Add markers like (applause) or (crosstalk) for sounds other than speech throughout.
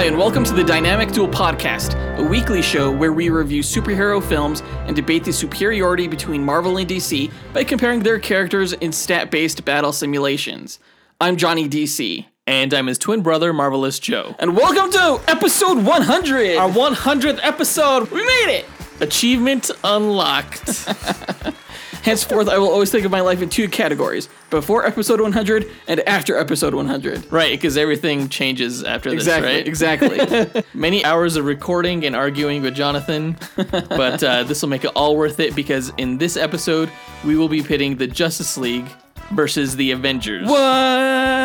Hi, and welcome to the Dynamic Duel Podcast, a weekly show where we review superhero films and debate the superiority between Marvel and DC by comparing their characters in stat based battle simulations. I'm Johnny DC. And I'm his twin brother, Marvelous Joe. And welcome to episode 100! Our 100th episode! we made it! Achievement unlocked. (laughs) Henceforth, I will always think of my life in two categories before episode 100 and after episode 100. right, because everything changes after this, Exactly, right? exactly. (laughs) Many hours of recording and arguing with Jonathan, but uh, this will make it all worth it because in this episode, we will be pitting the Justice League versus the Avengers. what?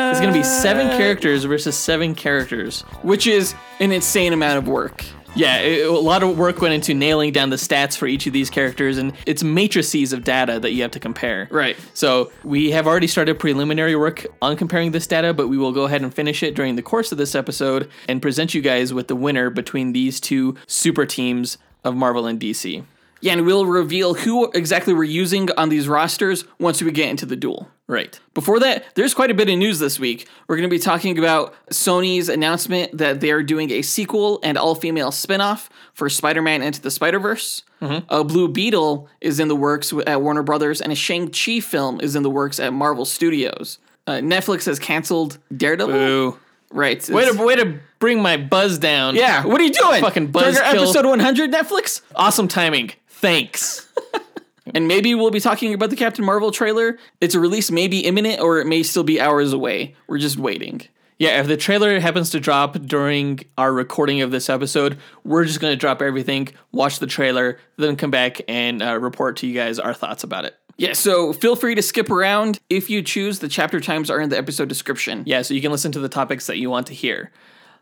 It's going to be seven characters versus seven characters. Which is an insane amount of work. Yeah, it, a lot of work went into nailing down the stats for each of these characters, and it's matrices of data that you have to compare. Right. So we have already started preliminary work on comparing this data, but we will go ahead and finish it during the course of this episode and present you guys with the winner between these two super teams of Marvel and DC. Yeah, and we'll reveal who exactly we're using on these rosters once we get into the duel. Right. Before that, there's quite a bit of news this week. We're going to be talking about Sony's announcement that they are doing a sequel and all female spin-off for Spider-Man Into the Spider-Verse. A Blue Beetle is in the works at Warner Brothers, and a Shang-Chi film is in the works at Marvel Studios. Uh, Netflix has canceled Daredevil. Boo. Right. Way to, way to bring my buzz down. yeah, what are you doing? Fucking buzzkill. episode 100 Netflix? Awesome timing. Thanks. (laughs) And maybe we'll be talking about the Captain Marvel trailer. Its release may be imminent or it may still be hours away. We're just waiting. Yeah, if the trailer happens to drop during our recording of this episode, we're just going to drop everything, watch the trailer, then come back and uh, report to you guys our thoughts about it. Yeah, so feel free to skip around. If you choose, the chapter times are in the episode description. Yeah, so you can listen to the topics that you want to hear.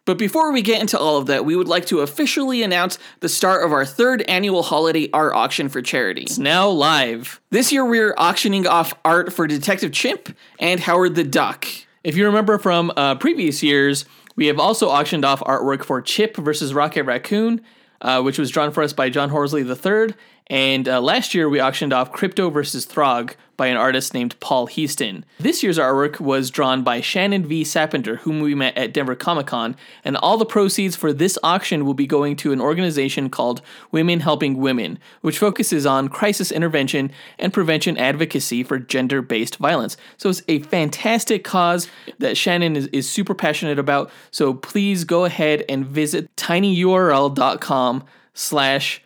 But before we get into all of that, we would like to officially announce the start of our third annual holiday art auction for charity. It's now live. This year we're auctioning off art for Detective Chimp and Howard the Duck. If you remember from uh, previous years, we have also auctioned off artwork for Chip versus Rocket Raccoon, uh, which was drawn for us by John Horsley III. And uh, last year, we auctioned off Krypto versus Throg by an artist named Paul Heaston. This year's artwork was drawn by Shannon V. Sappenter, whom we met at Denver Comic Con, and all the proceeds for this auction will be going to an organization called Women Helping Women, which focuses on crisis intervention and prevention advocacy for gender based violence. So it's a fantastic cause that Shannon is, is super passionate about. So please go ahead and visit tinyurl.com slash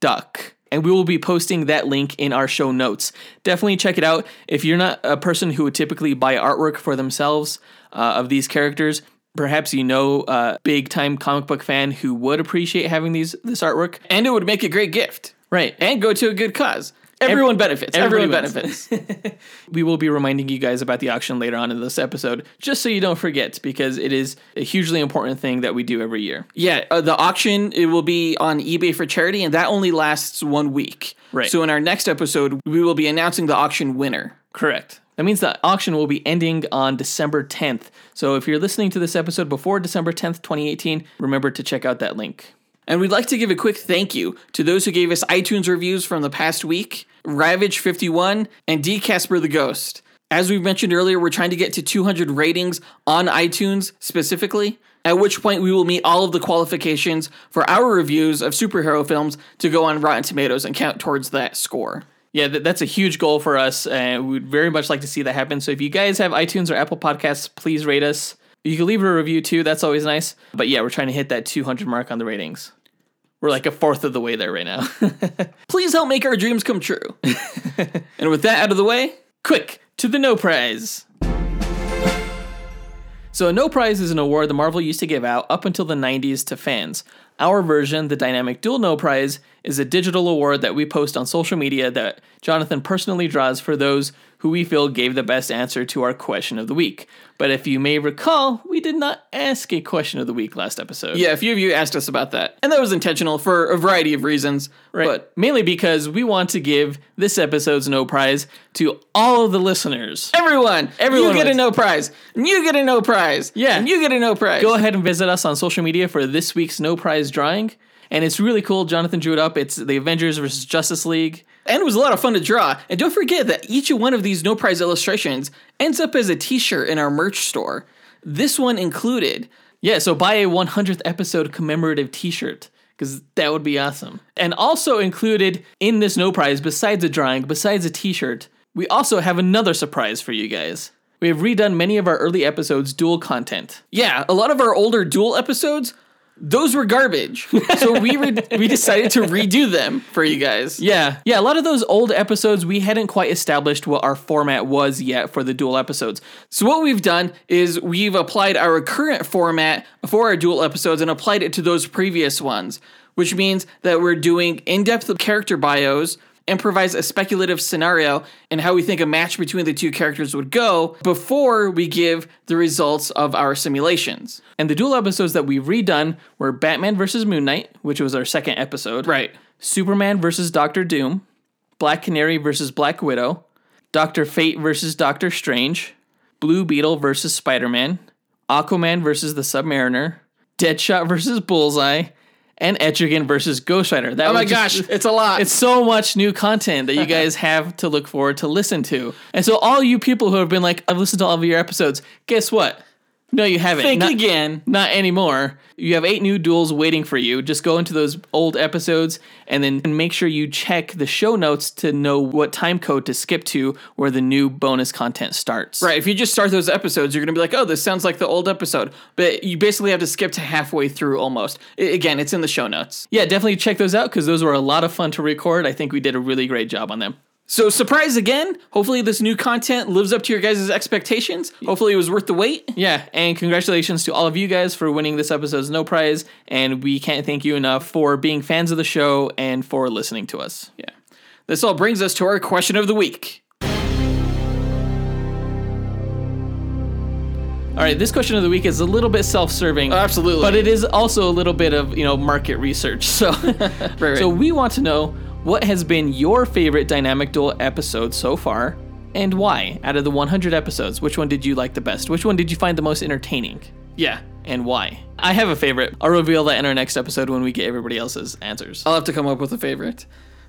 chimpduck and we will be posting that link in our show notes. Definitely check it out. If you're not a person who would typically buy artwork for themselves uh, of these characters, perhaps you know a big time comic book fan who would appreciate having these this artwork. And it would make a great gift. Right. And go to a good cause. Everyone benefits. Everyone benefits. (laughs) We will be reminding you guys about the auction later on in this episode, just so you don't forget, because it is a hugely important thing that we do every year. Yeah, uh, the auction it will be on eBay for charity, and that only lasts one week. Right. So in our next episode, we will be announcing the auction winner. Correct. That means the auction will be ending on December 10th. So if you're listening to this episode before December 10th, 2018, remember to check out that link. And we'd like to give a quick thank you to those who gave us iTunes reviews from the past week. Ravage 51, and D. Casper the Ghost. As we mentioned earlier, we're trying to get to 200 ratings on iTunes specifically, at which point we will meet all of the qualifications for our reviews of superhero films to go on Rotten Tomatoes and count towards that score. Yeah, that's a huge goal for us, and we'd very much like to see that happen. So if you guys have iTunes or Apple Podcasts, please rate us. You can leave a review too. That's always nice. But yeah, we're trying to hit that 200 mark on the ratings. We're like a fourth of the way there right now. (laughs) Please help make our dreams come true. (laughs) and with that out of the way, Quick to the No Prize. So, a No Prize is an award the Marvel used to give out up until the 90s to fans. Our version, the Dynamic Duel No Prize, is a digital award that we post on social media that Jonathan personally draws for those who we feel gave the best answer to our question of the week. But if you may recall, we did not ask a question of the week last episode. yeah, a few of you asked us about that. And that was intentional for a variety of reasons. Right. But mainly because we want to give this episode's No Prize to all of the listeners. everyone, Everyone you get a no prize. And you get a no prize. Yeah. And you get a no prize. Go ahead and visit us on social media for this week's No Prize drawing. And it's really cool. Jonathan drew it up. It's the Avengers versus Justice League. And it was a lot of fun to draw. And don't forget that each one of these no prize illustrations ends up as a t shirt in our merch store. This one included. Yeah, so buy a 100th episode commemorative t shirt because that would be awesome. And also included in this No Prize, besides a drawing, besides a t shirt, we also have another surprise for you guys. We have redone many of our early episodes dual content. Yeah, a lot of our older dual episodes, those were garbage. So we re- (laughs) we decided to redo them for you guys. Yeah, yeah. A lot of those old episodes, we hadn't quite established what our format was yet for the dual episodes. So what we've done is we've applied our current format for our dual episodes and applied it to those previous ones, which means that we're doing in-depth character bios improvise a speculative scenario and how we think a match between the two characters would go before we give the results of our simulations. And the dual episodes that we've redone were Batman versus Moon Knight, which was our second episode. Right. Superman versus Doctor Doom, Black Canary versus Black Widow, Doctor Fate versus Doctor Strange, Blue Beetle versus Spider Man, Aquaman versus the Submariner, Deadshot versus Bullseye, and Etrigan versus Ghost Rider. That Oh my just- gosh, it's a lot. It's so much new content that you (laughs) guys have to look forward to listen to. And so all you people who have been like, I've listened to all of your episodes, guess what? No, you haven't. Think Not- again. Not anymore. You have eight new duels waiting for you. Just go into those old episodes and then make sure you check the show notes to know what time code to skip to where the new bonus content starts. Right. If you just start those episodes, you're going to be like, oh, this sounds like the old episode. But you basically have to skip to halfway through almost. I- again, it's in the show notes. Yeah, definitely check those out because those were a lot of fun to record. I think we did a really great job on them. So, surprise again. Hopefully, this new content lives up to your guys' expectations. Hopefully, it was worth the wait. Yeah, and congratulations to all of you guys for winning this episode's No Prize. And we can't thank you enough for being fans of the show and for listening to us. Yeah. This all brings us to our question of the week. All right, this question of the week is a little bit self-serving. Oh, absolutely. But it is also a little bit of, you know, market research. So (laughs) right. So we want to know what has been your favorite Dynamic Duel episode so far and why? Out of the 100 episodes, which one did you like the best? Which one did you find the most entertaining? Yeah. And why? I have a favorite. I'll reveal that in our next episode when we get everybody else's answers. I'll have to come up with a favorite.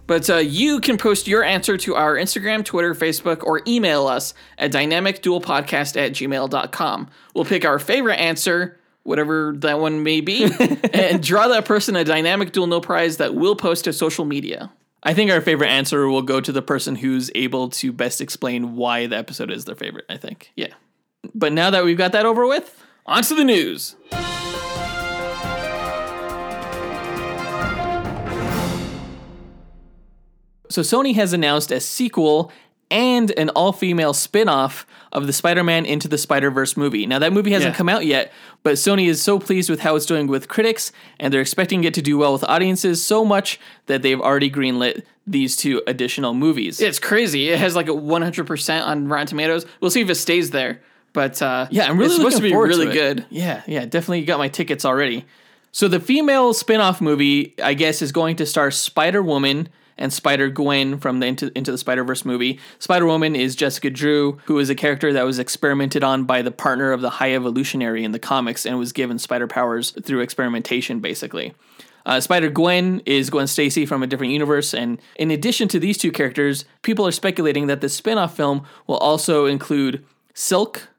But uh, you can post your answer to our Instagram, Twitter, Facebook, or email us at dynamicdualpodcast at gmail.com. We'll pick our favorite answer, whatever that one may be, (laughs) and draw that person a Dynamic Duel No Prize that we'll post to social media. I think our favorite answer will go to the person who's able to best explain why the episode is their favorite, I think. Yeah. But now that we've got that over with, On to the news. So Sony has announced a sequel and an all-female spin-off of the Spider-Man Into the Spider-Verse movie. Now that movie hasn't Yeah. come out yet, but Sony is so pleased with how it's doing with critics and they're expecting it to do well with audiences so much that they've already greenlit these two additional movies. It's crazy. It has like a 100% on Rotten Tomatoes. We'll see if it stays there. But uh, Yeah, I'm really it's supposed to be really to good. Yeah, yeah, definitely got my tickets already. So the female spin-off movie, I guess, is going to star Spider Woman and Spider Gwen from the Into, Into the Spider Verse movie. Spider Woman is Jessica Drew, who is a character that was experimented on by the partner of the High Evolutionary in the comics and was given spider powers through experimentation, basically. Uh, Spider Gwen is Gwen Stacy from a different universe, and in addition to these two characters, people are speculating that the spin-off film will also include Silk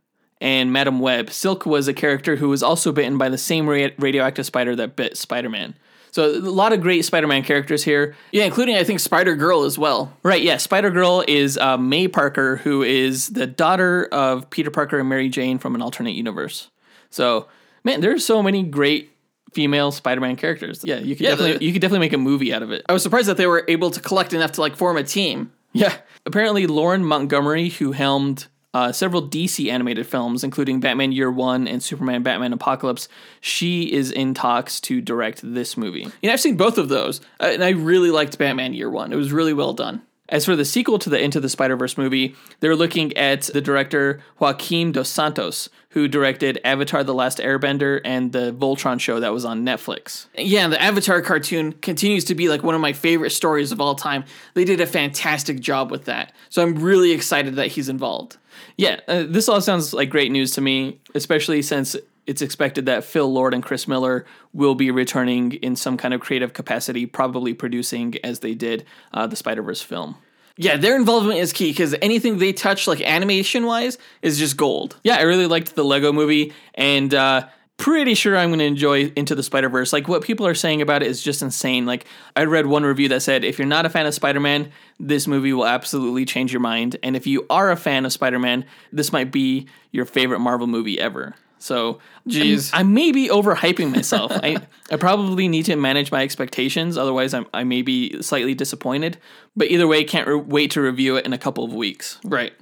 and Madam Web. Silk was a character who was also bitten by the same radioactive spider that bit Spider-Man. So a lot of great Spider-Man characters here. Yeah, including I think Spider Girl as well. Right, yeah. Spider Girl is uh, May Parker, who is the daughter of Peter Parker and Mary Jane from an alternate universe. So, man, there's so many great female Spider-Man characters. Yeah, you could Yeah, definitely the- you could definitely make a movie out of it. I was surprised that they were able to collect enough to like form a team. Yeah. Apparently, Lauren Montgomery, who helmed uh, several DC animated films, including Batman Year One and Superman Batman Apocalypse, she is in talks to direct this movie. Know, I've seen both of those, uh, and I really liked Batman Year One. It was really well done. As for the sequel to the Into the Spider Verse movie, they're looking at the director Joaquim Dos Santos, who directed Avatar The Last Airbender and the Voltron show that was on Netflix. Yeah, the Avatar cartoon continues to be like one of my favorite stories of all time. They did a fantastic job with that. So I'm really excited that he's involved. Yeah, uh, this all sounds like great news to me, especially since it's expected that Phil Lord and Chris Miller will be returning in some kind of creative capacity, probably producing as they did uh, the Spider Verse film. Yeah, their involvement is key because anything they touch, like animation wise, is just gold. Yeah, I really liked the Lego movie, and uh, pretty sure I'm going to enjoy Into the Spider Verse. Like, what people are saying about it is just insane. Like, I read one review that said, if you're not a fan of Spider Man, this movie will absolutely change your mind. And if you are a fan of Spider Man, this might be your favorite Marvel movie ever. So, Jeez. I may be overhyping myself. (laughs) I, I probably need to manage my expectations. Otherwise, I'm, I may be slightly disappointed. But either way, can't re- wait to review it in a couple of weeks. Right.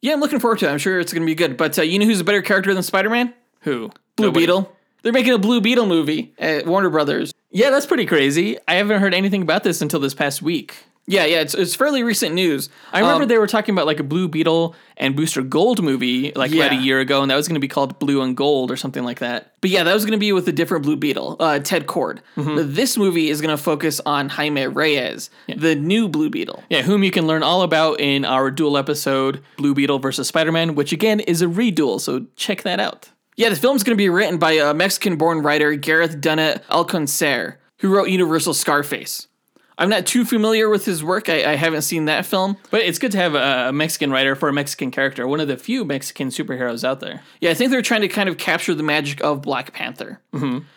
Yeah, I'm looking forward to it. I'm sure it's going to be good. But uh, you know who's a better character than Spider Man? Who? Blue Nobody. Beetle. They're making a Blue Beetle movie at Warner Brothers. Yeah, that's pretty crazy. I haven't heard anything about this until this past week. Yeah, yeah, it's, it's fairly recent news. I remember Um, they were talking about like a Blue Beetle and Booster Gold movie like about a year ago, and that was going to be called Blue and Gold or something like that. But yeah, that was going to be with a different Blue Beetle, uh, Ted Kord. Mm-hmm. But this movie is going to focus on Jaime Reyes, the new Blue Beetle. Yeah, whom you can learn all about in our dual episode, Blue Beetle versus Spider Man, which again is a reduel, so check that out. Yeah, the film's going to be written by a Mexican-born writer, Gareth Dunnet-Alcocer, who wrote Universal Scarface. I'm not too familiar with his work. I, I haven't seen that film. But it's good to have a Mexican writer for a Mexican character, one of the few Mexican superheroes out there. Yeah, I think they're trying to kind of capture the magic of Black Panther.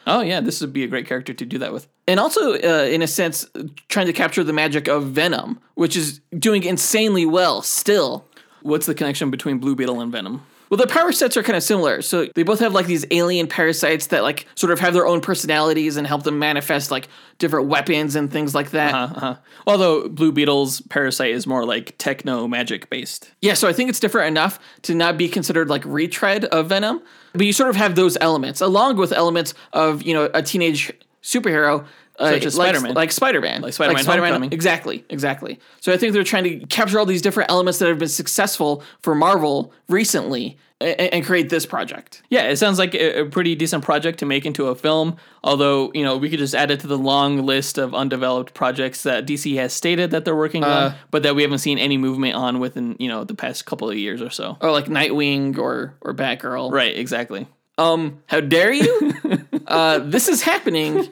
Oh, yeah, this would be a great character to do that with. And also, uh, in a sense, trying to capture the magic of Venom, which is doing insanely well still. What's the connection between Blue Beetle and Venom? Well, the power sets are kind of similar. So they both have like these alien parasites that like sort of have their own personalities and help them manifest like different weapons and things like that. Uh-huh. Although Blue Beetle's parasite is more like techno magic based. Yeah, so I think it's different enough to not be considered like retread of Venom, but you sort of have those elements along with elements of you know a teenage superhero. Uh, Such as like, Spider-Man. like Spider-Man, Like Spider-Man Homecoming. exactly, exactly. So I think they're trying to capture all these different elements that have been successful for Marvel recently and, and create this project. Yeah, it sounds like a, a pretty decent project to make into a film. Although, you know, we could just add it to the long list of undeveloped projects that DC has stated that they're working on, but that we haven't seen any movement on within, you know, the past couple of years or so. or like Nightwing or or Batgirl. Right, exactly. Um, how dare you? (laughs) uh, this is happening.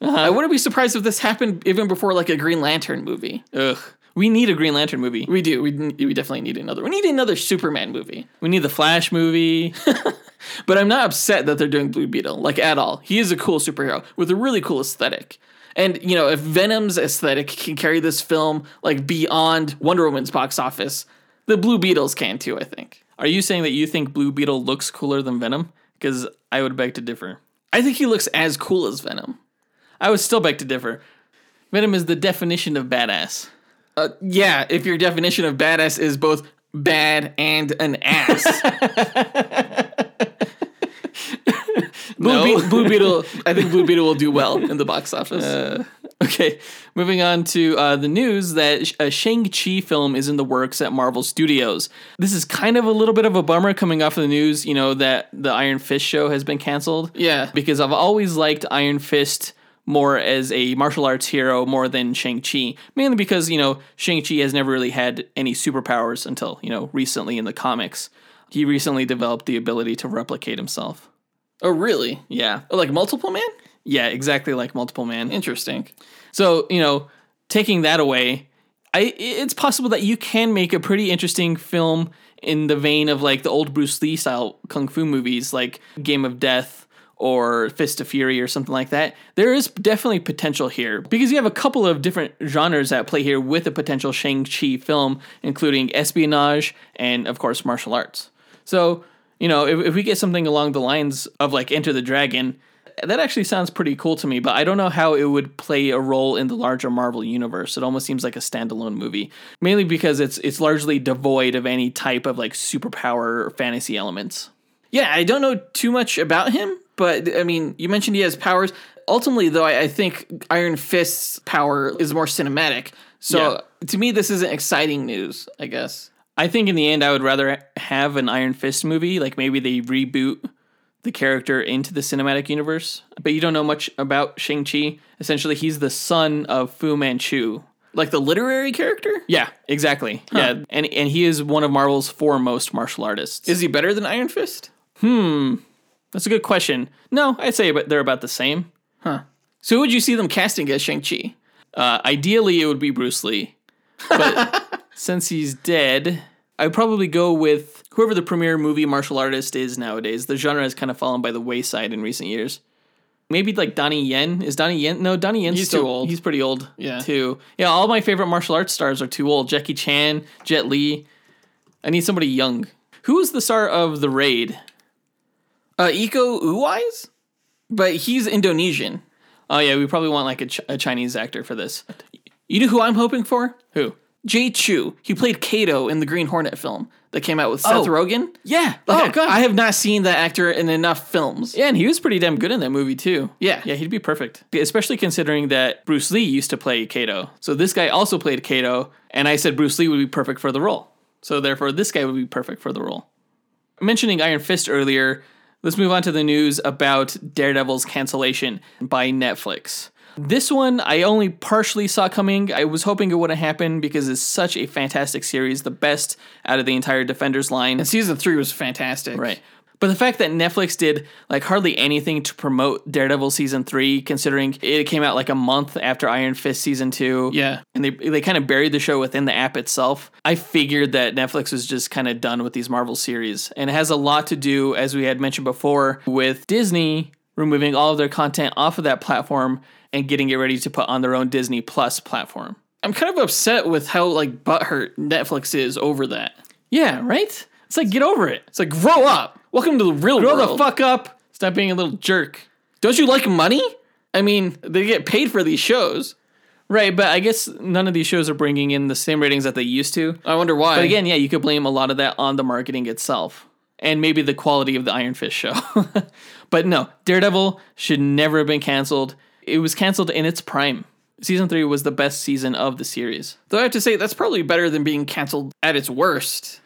Uh-huh. I wouldn't be surprised if this happened even before like a Green Lantern movie. Ugh. We need a Green Lantern movie. We do. We, we definitely need another. We need another Superman movie. We need the Flash movie. (laughs) But I'm not upset that they're doing Blue Beetle like at all. He is a cool superhero with a really cool aesthetic. And you know, if Venom's aesthetic can carry this film like beyond Wonder Woman's box office, the Blue Beetles can too. I think. Are you saying that you think Blue Beetle looks cooler than Venom? Because I would beg to differ. I think he looks as cool as Venom. I would still beg to differ. Venom is the definition of badass. Uh, yeah, if your definition of badass is both bad and an ass. (laughs) Blue, No. Be- Blue Beetle, I think Blue Beetle will do well in the box (laughs) office. Okay, moving on to uh, the news that a Shang-Chi film is in the works at Marvel Studios. This is kind of a little bit of a bummer coming off of the news, you know, that the Iron Fist show has been canceled. Yeah. Because I've always liked Iron Fist more as a martial arts hero more than Shang-Chi. Mainly because, you know, Shang-Chi has never really had any superpowers until, you know, recently in the comics. He recently developed the ability to replicate himself. oh, really? Yeah. Oh, like multiple man? Yeah, exactly like Multiple Man. Interesting. So, you know, taking that away, I it's possible that you can make a pretty interesting film in the vein of like the old Bruce Lee style kung fu movies like Game of Death or Fist of Fury or something like that. There is definitely potential here because you have a couple of different genres at play here with a potential Shang-Chi film including espionage and of course martial arts. So, you know, if, if we get something along the lines of like Enter the Dragon, that actually sounds pretty cool to me, but I don't know how it would play a role in the larger Marvel universe. It almost seems like a standalone movie, mainly because it's it's largely devoid of any type of like superpower or fantasy elements. Yeah, I don't know too much about him, but I mean, you mentioned he has powers. Ultimately, though, I, I think Iron Fist's power is more cinematic. So to me, this isn't exciting news. I guess. I think in the end, I would rather have an Iron Fist movie, like maybe they reboot the character into the cinematic universe. But you don't know much about Shang Chi. Essentially, he's the son of Fu Manchu. Like the literary character? Yeah, exactly. Yeah, and and he is one of Marvel's foremost martial artists. Is he better than Iron Fist? Hmm. That's a good question. No, I'd say they're about the same. Huh. So who would you see them casting as Shang-Chi? Uh, ideally, it would be Bruce Lee, but (laughs) since he's dead, I'd probably go with whoever the premier movie martial artist is nowadays. The genre has kind of fallen by the wayside in recent years. Maybe like Donnie Yen. Is Donnie Yen? No, Donnie Yen's He's still too old. He's pretty old. Yeah. too. Yeah, all my favorite martial arts stars are too old. Jackie Chan, Jet Li. I need somebody young. Who is the star of The Raid? Uh, Iko Uwais? But he's Indonesian. Oh yeah, we probably want like a, Ch- a Chinese actor for this. You know who I'm hoping for? Who? Jay Chou. He played Kato in the Green Hornet film that came out with Seth Oh. Rogen. Yeah. Like, oh god. I have not seen that actor in enough films. Yeah, and he was pretty damn good in that movie too. Yeah. yeah, he'd be perfect. Especially considering that Bruce Lee used to play Kato. So this guy also played Kato, and I said Bruce Lee would be perfect for the role. So therefore, this guy would be perfect for the role. Mentioning Iron Fist earlier, let's move on to the news about Daredevil's cancellation by Netflix. This one I only partially saw coming. I was hoping it wouldn't happen because it's such a fantastic series, the best out of the entire Defenders line. And season three was fantastic. Right. But the fact that Netflix did like hardly anything to promote Daredevil season three, considering it came out like a month after Iron Fist season two. Yeah. And they they kind of buried the show within the app itself. I figured that Netflix was just kind of done with these Marvel series. And it has a lot to do, as we had mentioned before, with Disney removing all of their content off of that platform and getting it ready to put on their own Disney Plus platform. I'm kind of upset with how like butthurt Netflix is over that. Yeah, right? It's like get over it. It's like grow up. Welcome to the real Grow world. the fuck up. Stop being a little jerk. Don't you like money? I mean, they get paid for these shows. Right, but I guess none of these shows are bringing in the same ratings that they used to. I wonder why. But again, yeah, you could blame a lot of that on the marketing itself and maybe the quality of the Iron Fist show. (laughs) but no, Daredevil should never have been canceled. It was canceled in its prime. Season 3 was the best season of the series. though I have to say that's probably better than being canceled at its worst.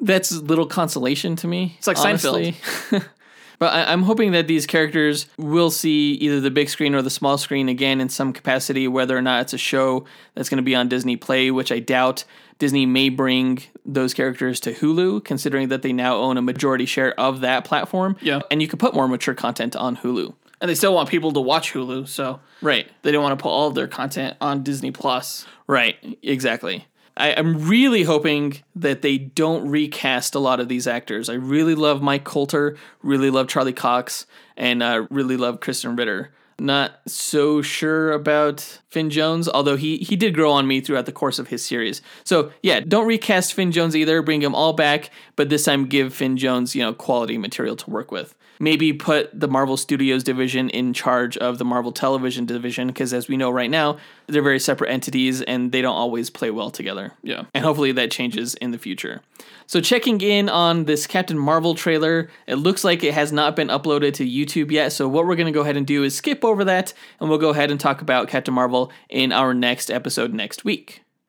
That's little consolation to me. It's like honestly. (laughs) but I, I'm hoping that these characters will see either the big screen or the small screen again in some capacity, whether or not it's a show that's going to be on Disney Play, which I doubt. Disney may bring those characters to Hulu, considering that they now own a majority share of that platform. Yeah. And you can put more mature content on Hulu. And they still want people to watch Hulu, so Right. they don't want to put all of their content on Disney Plus. Right, exactly. I, I'm really hoping that they don't recast a lot of these actors. I really love Mike Colter, really love Charlie Cox, and uh, really love Krysten Ritter. Not so sure about Finn Jones, although he he did grow on me throughout the course of his series. So yeah, don't recast Finn Jones either. Bring him all back, but this time give Finn Jones you know quality material to work with. Maybe put the Marvel Studios division in charge of the Marvel Television division because, as we know right now, they're very separate entities and they don't always play well together. Yeah. And hopefully that changes in the future. So, checking in on this Captain Marvel trailer, it looks like it has not been uploaded to YouTube yet. So, what we're going to go ahead and do is skip over that and we'll go ahead and talk about Captain Marvel in our next episode next week.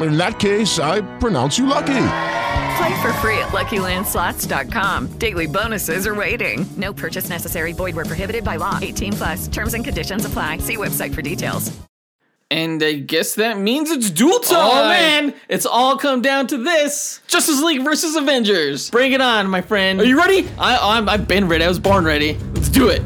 In that case, I pronounce you lucky. Play for free at LuckyLandSlots.com. Daily bonuses are waiting. No purchase necessary. Void where prohibited by law. 18 plus. Terms and conditions apply. See website for details. And I guess that means it's duel time. Oh man, it's all come down to this: Justice League versus Avengers. Bring it on, my friend. Are you ready? I, I'm, I've been ready. I was born ready. Let's do it.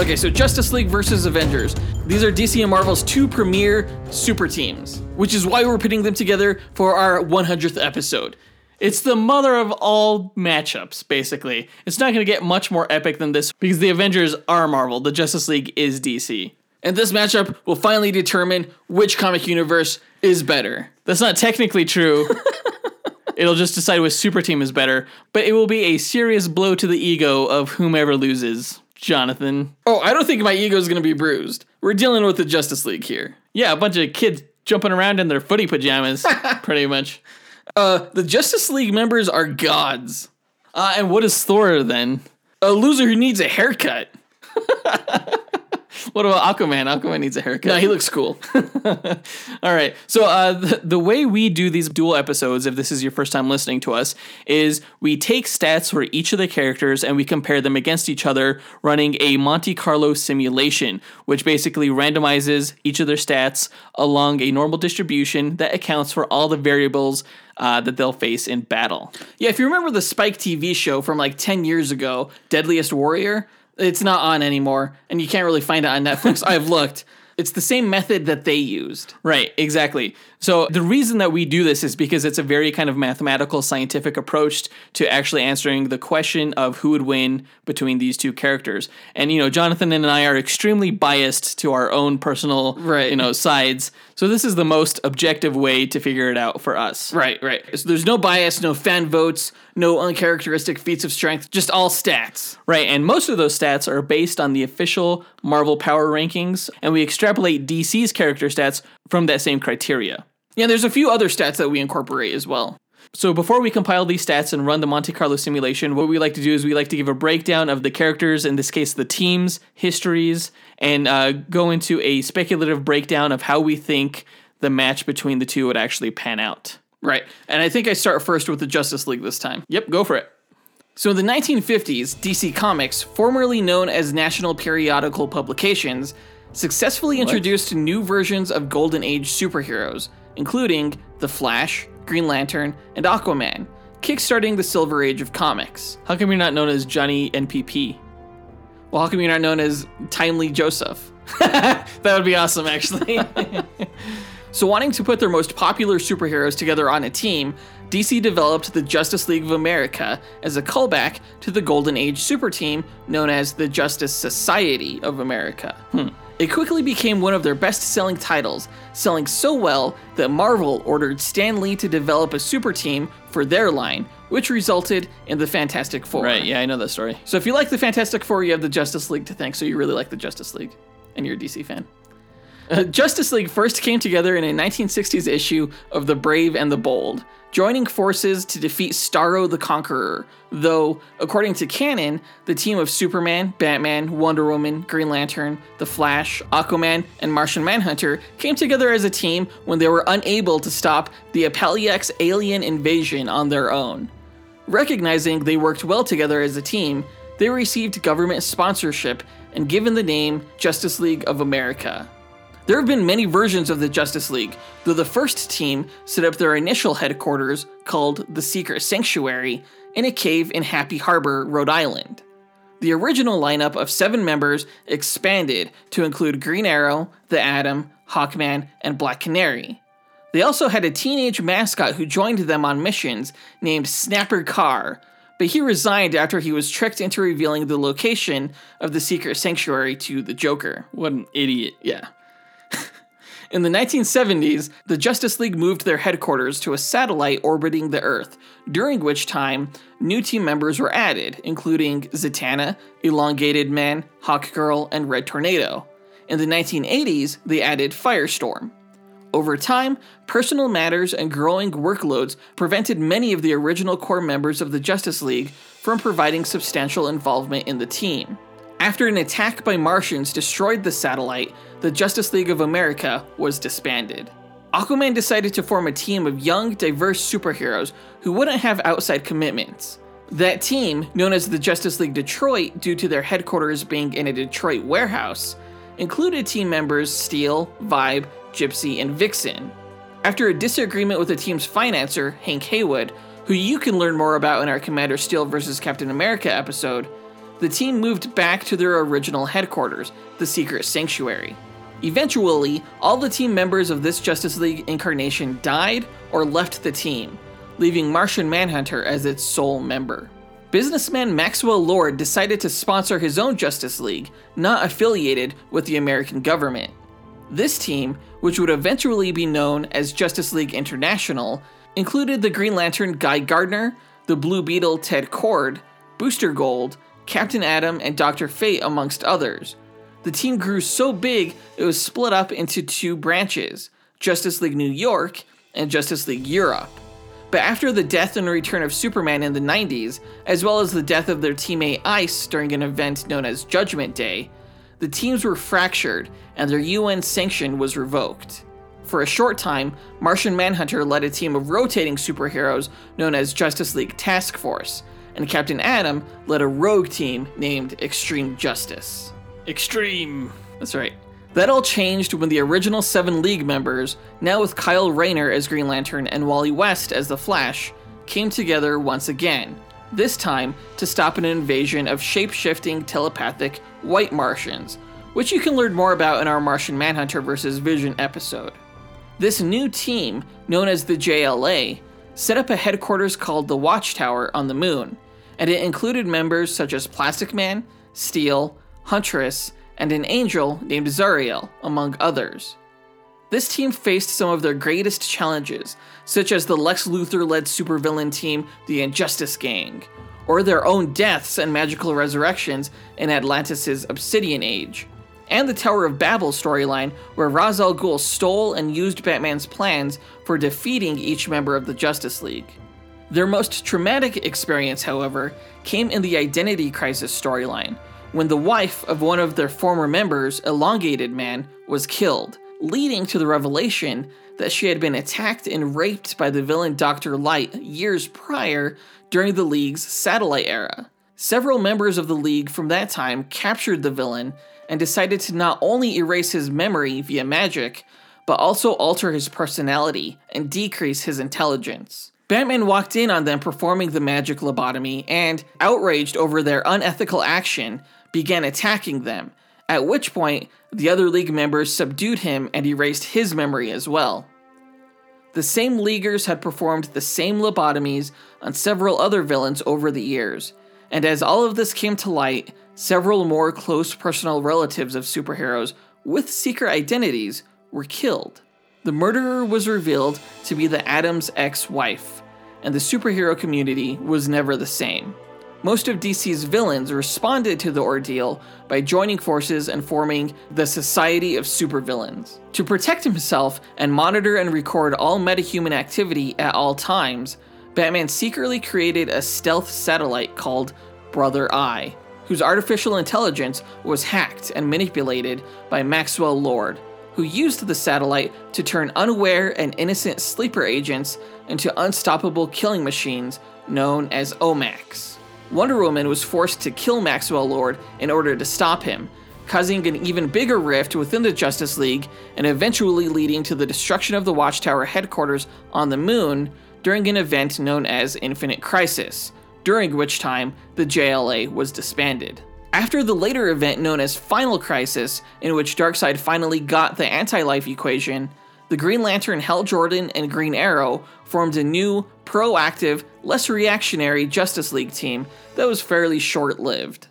Okay, so Justice League versus Avengers. These are DC and Marvel's two premier super teams, which is why we're putting them together for our 100th episode. It's the mother of all matchups, basically. It's not going to get much more epic than this because the Avengers are Marvel, the Justice League is DC. And this matchup will finally determine which comic universe is better. That's not technically true. (laughs) It'll just decide which super team is better, but it will be a serious blow to the ego of whomever loses. Jonathan. Oh, I don't think my ego is going to be bruised. We're dealing with the Justice League here. Yeah, a bunch of kids jumping around in their footy pajamas, (laughs) pretty much. Uh, the Justice League members are gods. Uh, and what is Thor then? A loser who needs a haircut. (laughs) (laughs) What about Aquaman? Aquaman needs a haircut. No, he looks cool. (laughs) All right. So uh, the, the way we do these dual episodes, if this is your first time listening to us, is we take stats for each of the characters and we compare them against each other, running a Monte Carlo simulation, which basically randomizes each of their stats along a normal distribution that accounts for all the variables uh, that they'll face in battle. Yeah, if you remember the Spike TV show from like 10 years ago, Deadliest Warrior, it's not on anymore, and you can't really find it on Netflix. (laughs) I've looked. It's the same method that they used. Right, exactly. So the reason that we do this is because it's a very kind of mathematical, scientific approach to actually answering the question of who would win between these two characters. And you know, Jonathan and I are extremely biased to our own personal, right. you know, sides. So this is the most objective way to figure it out for us. Right, right. So there's no bias, no fan votes, no uncharacteristic feats of strength, just all stats. Right, and most of those stats are based on the official Marvel Power Rankings, and we extrapolate DC's character stats from that same criteria. Yeah, there's a few other stats that we incorporate as well. So before we compile these stats and run the Monte Carlo simulation, what we like to do is we like to give a breakdown of the characters, in this case the teams, histories, and uh, go into a speculative breakdown of how we think the match between the two would actually pan out. Right. And I think I start first with the Justice League this time. Yep, go for it. So in the 1950s, DC Comics, formerly known as National Periodical Publications, successfully introduced new versions of Golden Age superheroes, including The Flash, Green Lantern, and Aquaman, kickstarting the Silver Age of comics. How come you're not known as Johnny NPP? Well, how come you're not known as Timely Joseph? (laughs) that would be awesome, actually. (laughs) so, wanting to put their most popular superheroes together on a team, DC developed the Justice League of America as a callback to the Golden Age super team known as the Justice Society of America. Hmm. It quickly became one of their best selling titles, selling so well that Marvel ordered Stan Lee to develop a super team for their line, which resulted in the Fantastic Four. Right, yeah, I know that story. So if you like the Fantastic Four, you have the Justice League to thank, so you really like the Justice League, and you're a DC fan. Uh, Justice League first came together in a 1960s issue of The Brave and the Bold, joining forces to defeat Starro the Conqueror, though, according to canon, the team of Superman, Batman, Wonder Woman, Green Lantern, The Flash, Aquaman, and Martian Manhunter came together as a team when they were unable to stop the Appellax alien invasion on their own. Recognizing they worked well together as a team, they received government sponsorship and given the name Justice League of America. There have been many versions of the Justice League, though the first team set up their initial headquarters, called the Secret Sanctuary, in a cave in Happy Harbor, Rhode Island. The original lineup of seven members expanded to include Green Arrow, the Atom, Hawkman, and Black Canary. They also had a teenage mascot who joined them on missions named Snapper Carr, but he resigned after he was tricked into revealing the location of the secret sanctuary to the Joker. What an idiot. Yeah. In the 1970s, the Justice League moved their headquarters to a satellite orbiting the Earth, during which time new team members were added, including Zatanna, Elongated Man, Hawkgirl, and Red Tornado. In the 1980s, they added Firestorm. Over time, personal matters and growing workloads prevented many of the original core members of the Justice League from providing substantial involvement in the team. After an attack by Martians destroyed the satellite, the Justice League of America was disbanded. Aquaman decided to form a team of young, diverse superheroes who wouldn't have outside commitments. That team, known as the Justice League Detroit due to their headquarters being in a Detroit warehouse, included team members Steel, Vibe, Gypsy, and Vixen. After a disagreement with the team's financer, Hank Heywood, who you can learn more about in our Commander Steel vs. Captain America episode, the team moved back to their original headquarters, the Secret Sanctuary. Eventually, all the team members of this Justice League incarnation died or left the team, leaving Martian Manhunter as its sole member. Businessman Maxwell Lord decided to sponsor his own Justice League, not affiliated with the American government. This team, which would eventually be known as Justice League International, included the Green Lantern Guy Gardner, the Blue Beetle Ted Kord, Booster Gold, Captain Atom, and Dr. Fate, amongst others. The team grew so big it was split up into two branches Justice League New York and Justice League Europe. But after the death and return of Superman in the 90s, as well as the death of their teammate Ice during an event known as Judgment Day, the teams were fractured and their UN sanction was revoked. For a short time, Martian Manhunter led a team of rotating superheroes known as Justice League Task Force, and Captain Atom led a rogue team named Extreme Justice. Extreme. That's right. That all changed when the original seven League members, now with Kyle Rayner as Green Lantern and Wally West as the Flash, came together once again, this time to stop an invasion of shape shifting telepathic white Martians, which you can learn more about in our Martian Manhunter vs. Vision episode. This new team, known as the JLA, set up a headquarters called the Watchtower on the moon, and it included members such as Plastic Man, Steel, Huntress, and an angel named Zauriel, among others. This team faced some of their greatest challenges, such as the Lex Luthor led supervillain team, the Injustice Gang, or their own deaths and magical resurrections in Atlantis' Obsidian Age, and the Tower of Babel storyline, where Ra's al Ghul stole and used Batman's plans for defeating each member of the Justice League. Their most traumatic experience, however, came in the Identity Crisis storyline, when the wife of one of their former members, Elongated Man, was killed, leading to the revelation that she had been attacked and raped by the villain Dr. Light years prior during the League's satellite era. Several members of the League from that time captured the villain and decided to not only erase his memory via magic, but also alter his personality and decrease his intelligence. Batman walked in on them performing the magic lobotomy and, outraged over their unethical action, began attacking them, at which point the other League members subdued him and erased his memory as well. The same Leaguers had performed the same lobotomies on several other villains over the years, and as all of this came to light, several more close personal relatives of superheroes with secret identities were killed. The murderer was revealed to be the Atom's ex wife, and the superhero community was never the same. Most of DC's villains responded to the ordeal by joining forces and forming the Society of Supervillains. To protect himself and monitor and record all metahuman activity at all times, Batman secretly created a stealth satellite called Brother Eye, whose artificial intelligence was hacked and manipulated by Maxwell Lord, who used the satellite to turn unaware and innocent sleeper agents into unstoppable killing machines known as OMACs. Wonder Woman was forced to kill Maxwell Lord in order to stop him, causing an even bigger rift within the Justice League and eventually leading to the destruction of the Watchtower headquarters on the moon during an event known as Infinite Crisis, during which time the JLA was disbanded. After the later event known as Final Crisis, in which Darkseid finally got the anti life equation, the Green Lantern, Hal Jordan, and Green Arrow formed a new, proactive, less reactionary Justice League team that was fairly short lived.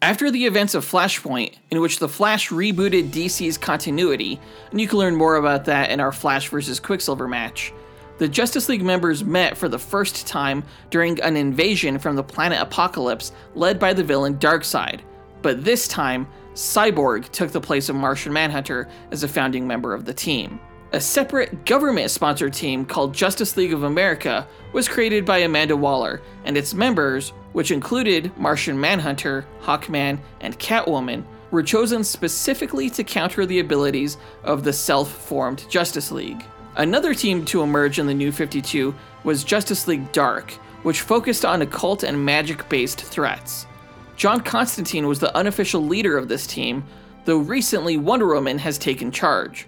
After the events of Flashpoint, in which the Flash rebooted DC's continuity, and you can learn more about that in our Flash vs. Quicksilver match, the Justice League members met for the first time during an invasion from the planet Apokolips led by the villain Darkseid. But this time, Cyborg took the place of Martian Manhunter as a founding member of the team. A separate government sponsored team called Justice League of America was created by Amanda Waller, and its members, which included Martian Manhunter, Hawkman, and Catwoman, were chosen specifically to counter the abilities of the self formed Justice League. Another team to emerge in the New 52 was Justice League Dark, which focused on occult and magic based threats. John Constantine was the unofficial leader of this team, though recently Wonder Woman has taken charge.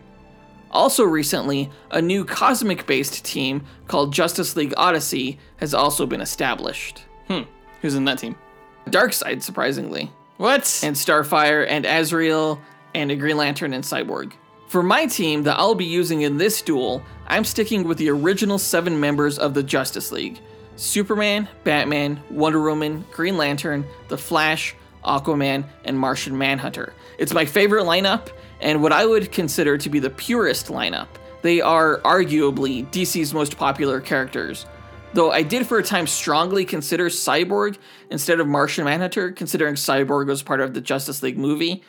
Also, recently, a new cosmic based team called Justice League Odyssey has also been established. Hmm. Who's in that team? Darkseid, surprisingly. What? And Starfire and Azrael and a Green Lantern and Cyborg. For my team that I'll be using in this duel, I'm sticking with the original seven members of the Justice League Superman, Batman, Wonder Woman, Green Lantern, The Flash, Aquaman, and Martian Manhunter. It's my favorite lineup, and what I would consider to be the purest lineup. They are arguably DC's most popular characters. Though I did for a time strongly consider Cyborg instead of Martian Manhunter, considering Cyborg was part of the Justice League movie.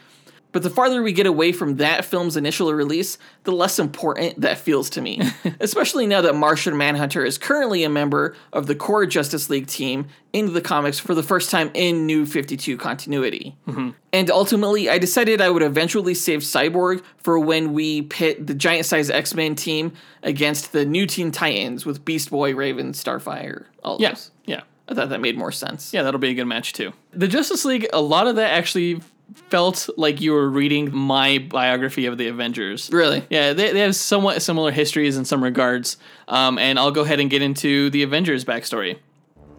But the farther we get away from that film's initial release, the less important that feels to me. (laughs) Especially now that Martian Manhunter is currently a member of the core Justice League team in the comics for the first time in New 52 continuity. Mhm. And ultimately, I decided I would eventually save Cyborg for when we pit the giant size X Men team against the new Teen Titans with Beast Boy, Raven, Starfire, all Yeah, yeah. I thought that made more sense. Yeah, that'll be a good match too. The Justice League, a lot of that actually felt like you were reading my biography of the Avengers. Really? Yeah, they, they have somewhat similar histories in some regards. Um, and I'll go ahead and get into the Avengers backstory.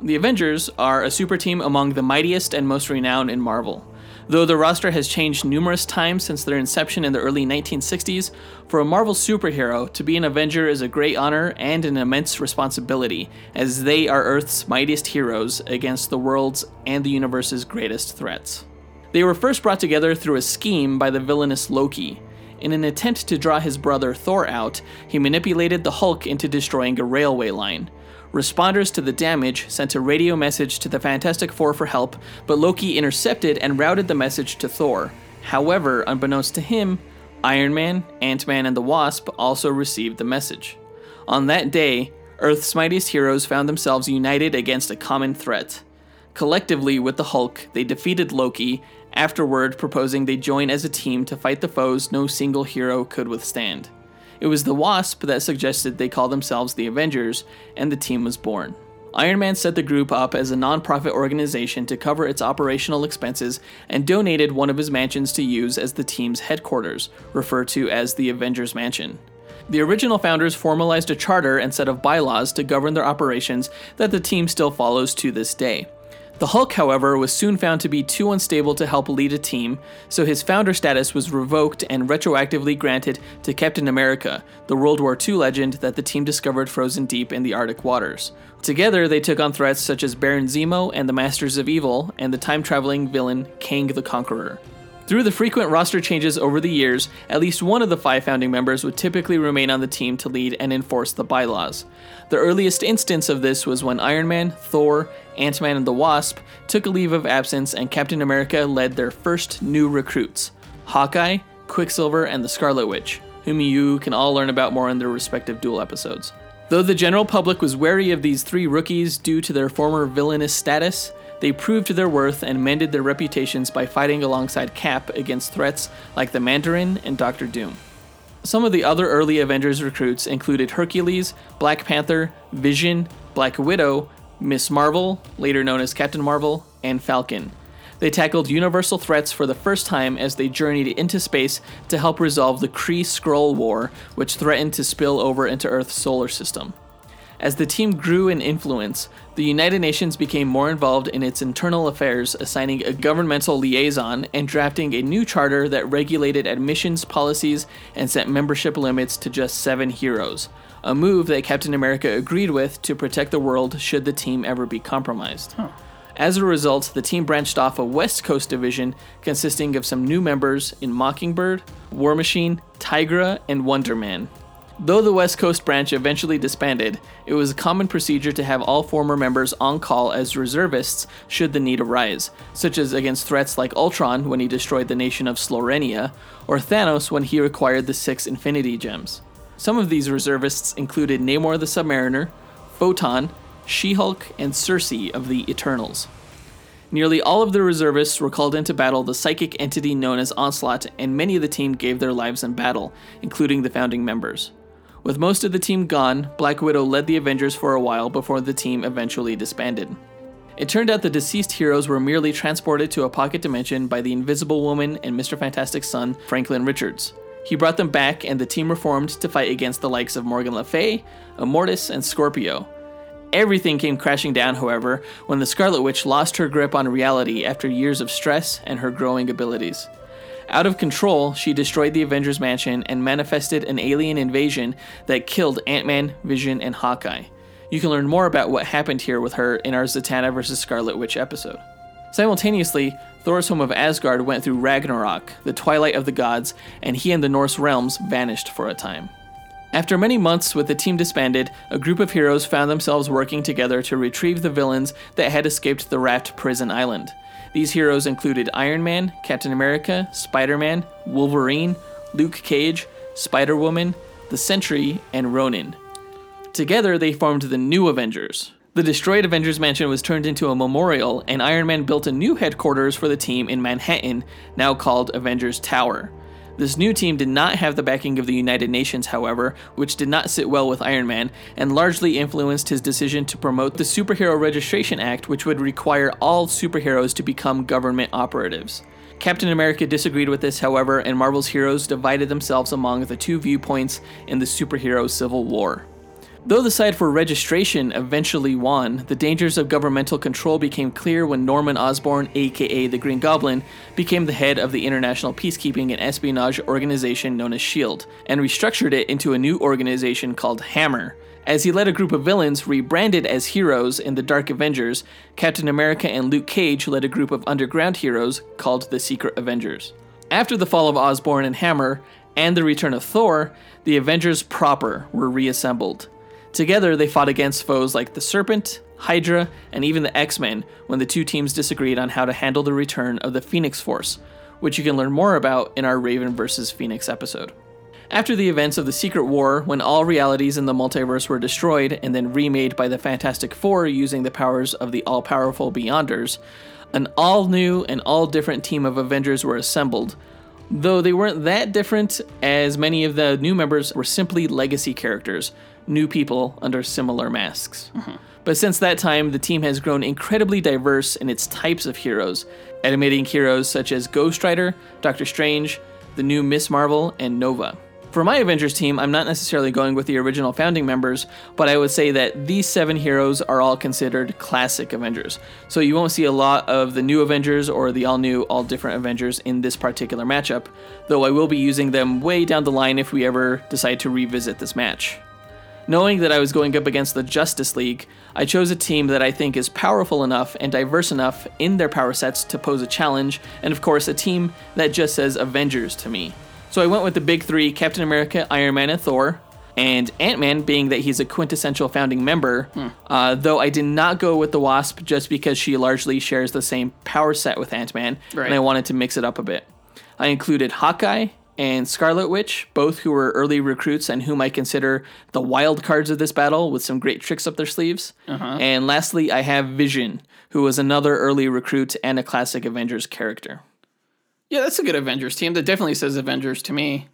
The Avengers are a super team among the mightiest and most renowned in Marvel. Though the roster has changed numerous times since their inception in the early 1960s, for a Marvel superhero, to be an Avenger is a great honor and an immense responsibility, as they are Earth's mightiest heroes against the world's and the universe's greatest threats. They were first brought together through a scheme by the villainous Loki. In an attempt to draw his brother Thor out, he manipulated the Hulk into destroying a railway line. Responders to the damage sent a radio message to the Fantastic Four for help, but Loki intercepted and routed the message to Thor. However, unbeknownst to him, Iron Man, Ant Man, and the Wasp also received the message. On that day, Earth's mightiest heroes found themselves united against a common threat. Collectively, with the Hulk, they defeated Loki, afterward, proposing they join as a team to fight the foes no single hero could withstand. It was the Wasp that suggested they call themselves the Avengers, and the team was born. Iron Man set the group up as a non-profit organization to cover its operational expenses and donated one of his mansions to use as the team's headquarters, referred to as the Avengers Mansion. The original founders formalized a charter and set of bylaws to govern their operations that the team still follows to this day. The Hulk, however, was soon found to be too unstable to help lead a team, so his founder status was revoked and retroactively granted to Captain America, the World War II legend that the team discovered frozen deep in the Arctic waters. Together, they took on threats such as Baron Zemo and the Masters of Evil and the time traveling villain Kang the Conqueror. Through the frequent roster changes over the years, at least one of the five founding members would typically remain on the team to lead and enforce the bylaws. The earliest instance of this was when Iron Man, Thor, Ant Man, and the Wasp took a leave of absence and Captain America led their first new recruits Hawkeye, Quicksilver, and the Scarlet Witch, whom you can all learn about more in their respective duel episodes. Though the general public was wary of these three rookies due to their former villainous status, they proved their worth and mended their reputations by fighting alongside Cap against threats like the Mandarin and Doctor Doom. Some of the other early Avengers recruits included Hercules, Black Panther, Vision, Black Widow, Miss Marvel, later known as Captain Marvel, and Falcon. They tackled universal threats for the first time as they journeyed into space to help resolve the Kree Skrull War, which threatened to spill over into Earth's solar system. As the team grew in influence, the United Nations became more involved in its internal affairs, assigning a governmental liaison and drafting a new charter that regulated admissions policies and set membership limits to just seven heroes, a move that Captain America agreed with to protect the world should the team ever be compromised. As a result, the team branched off a West Coast division consisting of some new members in Mockingbird, War Machine, Tigra, and Wonder Man. Though the West Coast branch eventually disbanded, it was a common procedure to have all former members on call as reservists should the need arise, such as against threats like Ultron when he destroyed the nation of Slorenia, or Thanos when he acquired the six Infinity Gems. Some of these reservists included Namor the Submariner, Photon, She Hulk, and Sersi of the Eternals. Nearly all of the reservists were called into battle the psychic entity known as Onslaught, and many of the team gave their lives in battle, including the founding members. With most of the team gone, Black Widow led the Avengers for a while before the team eventually disbanded. It turned out the deceased heroes were merely transported to a pocket dimension by the Invisible Woman and Mr. Fantastic's son, Franklin Richards. He brought them back, and the team reformed to fight against the likes of Morgan Le Fay, Immortus, and Scorpio. Everything came crashing down, however, when the Scarlet Witch lost her grip on reality after years of stress and her growing abilities. Out of control, she destroyed the Avengers Mansion and manifested an alien invasion that killed Ant Man, Vision, and Hawkeye. You can learn more about what happened here with her in our Zatanna vs. Scarlet Witch episode. Simultaneously, Thor's home of Asgard went through Ragnarok, the twilight of the gods, and he and the Norse realms vanished for a time. After many months with the team disbanded, a group of heroes found themselves working together to retrieve the villains that had escaped the Raft prison island. These heroes included Iron Man, Captain America, Spider Man, Wolverine, Luke Cage, Spider Woman, the Sentry, and Ronin. Together, they formed the New Avengers. The destroyed Avengers Mansion was turned into a memorial, and Iron Man built a new headquarters for the team in Manhattan, now called Avengers Tower. This new team did not have the backing of the United Nations, however, which did not sit well with Iron Man and largely influenced his decision to promote the Superhero Registration Act, which would require all superheroes to become government operatives. Captain America disagreed with this, however, and Marvel's heroes divided themselves among the two viewpoints in the superhero civil war. Though the side for registration eventually won, the dangers of governmental control became clear when Norman Osborn, aka the Green Goblin, became the head of the international peacekeeping and espionage organization known as SHIELD, and restructured it into a new organization called Hammer. As he led a group of villains rebranded as heroes in the Dark Avengers, Captain America and Luke Cage led a group of underground heroes called the Secret Avengers. After the fall of Osborn and Hammer, and the return of Thor, the Avengers proper were reassembled. Together, they fought against foes like the Serpent, Hydra, and even the X Men when the two teams disagreed on how to handle the return of the Phoenix Force, which you can learn more about in our Raven vs. Phoenix episode. After the events of the Secret War, when all realities in the multiverse were destroyed and then remade by the Fantastic Four using the powers of the all powerful Beyonders, an all new and all different team of Avengers were assembled, though they weren't that different, as many of the new members were simply legacy characters, new people under similar masks. But since that time, the team has grown incredibly diverse in its types of heroes, animating heroes such as Ghost Rider, Doctor Strange, the new Miss Marvel, and Nova. For my Avengers team, I'm not necessarily going with the original founding members, but I would say that these seven heroes are all considered classic Avengers. So you won't see a lot of the new Avengers or the all new, all different Avengers in this particular matchup, though I will be using them way down the line if we ever decide to revisit this match. Knowing that I was going up against the Justice League, I chose a team that I think is powerful enough and diverse enough in their power sets to pose a challenge, and of course, a team that just says Avengers to me. So I went with the big three Captain America, Iron Man, and Thor. And Ant Man, being that he's a quintessential founding member, uh, though I did not go with the Wasp just because she largely shares the same power set with Ant Man, Right. and I wanted to mix it up a bit. I included Hawkeye and Scarlet Witch, both who were early recruits and whom I consider the wild cards of this battle with some great tricks up their sleeves. Uh-huh. And lastly, I have Vision, who was another early recruit and a classic Avengers character. Yeah, that's a good Avengers team. That definitely says Avengers to me.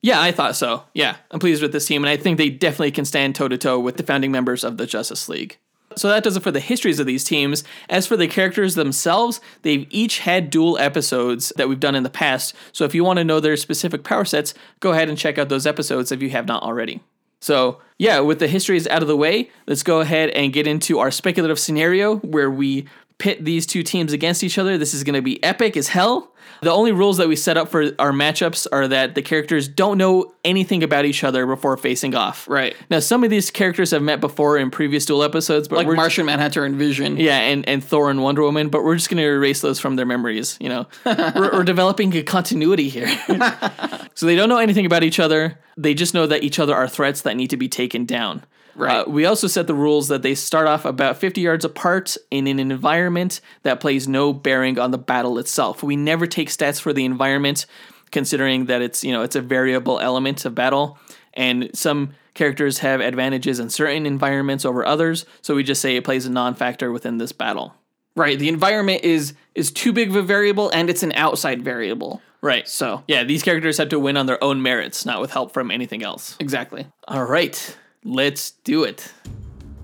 Yeah, I thought so. Yeah, I'm pleased with this team, and I think they definitely can stand toe to toe with the founding members of the Justice League. So that does it for the histories of these teams. As for the characters themselves, they've each had dual episodes that we've done in the past. So if you want to know their specific power sets, go ahead and check out those episodes if you have not already. So, yeah, with the histories out of the way, let's go ahead and get into our speculative scenario where we pit these two teams against each other. This is going to be epic as hell. The only rules that we set up for our matchups are that the characters don't know anything about each other before facing off. Right. Now, some of these characters have met before in previous duel episodes, but like Martian Manhunter and Vision. yeah, and, and Thor and Wonder Woman, but we're just going to erase those from their memories. You know, (laughs) we're, we're developing a continuity here. (laughs) so they don't know anything about each other. They just know that each other are threats that need to be taken down. Right. Uh, we also set the rules that they start off about 50 yards apart in an environment that plays no bearing on the battle itself. We never take stats for the environment, considering that it's you know it's a variable element of battle, and some characters have advantages in certain environments over others. So we just say it plays a non-factor within this battle. Right. The environment is is too big of a variable and it's an outside variable. Right. So Yeah, these characters have to win on their own merits, not with help from anything else. exactly. All right, let's do it.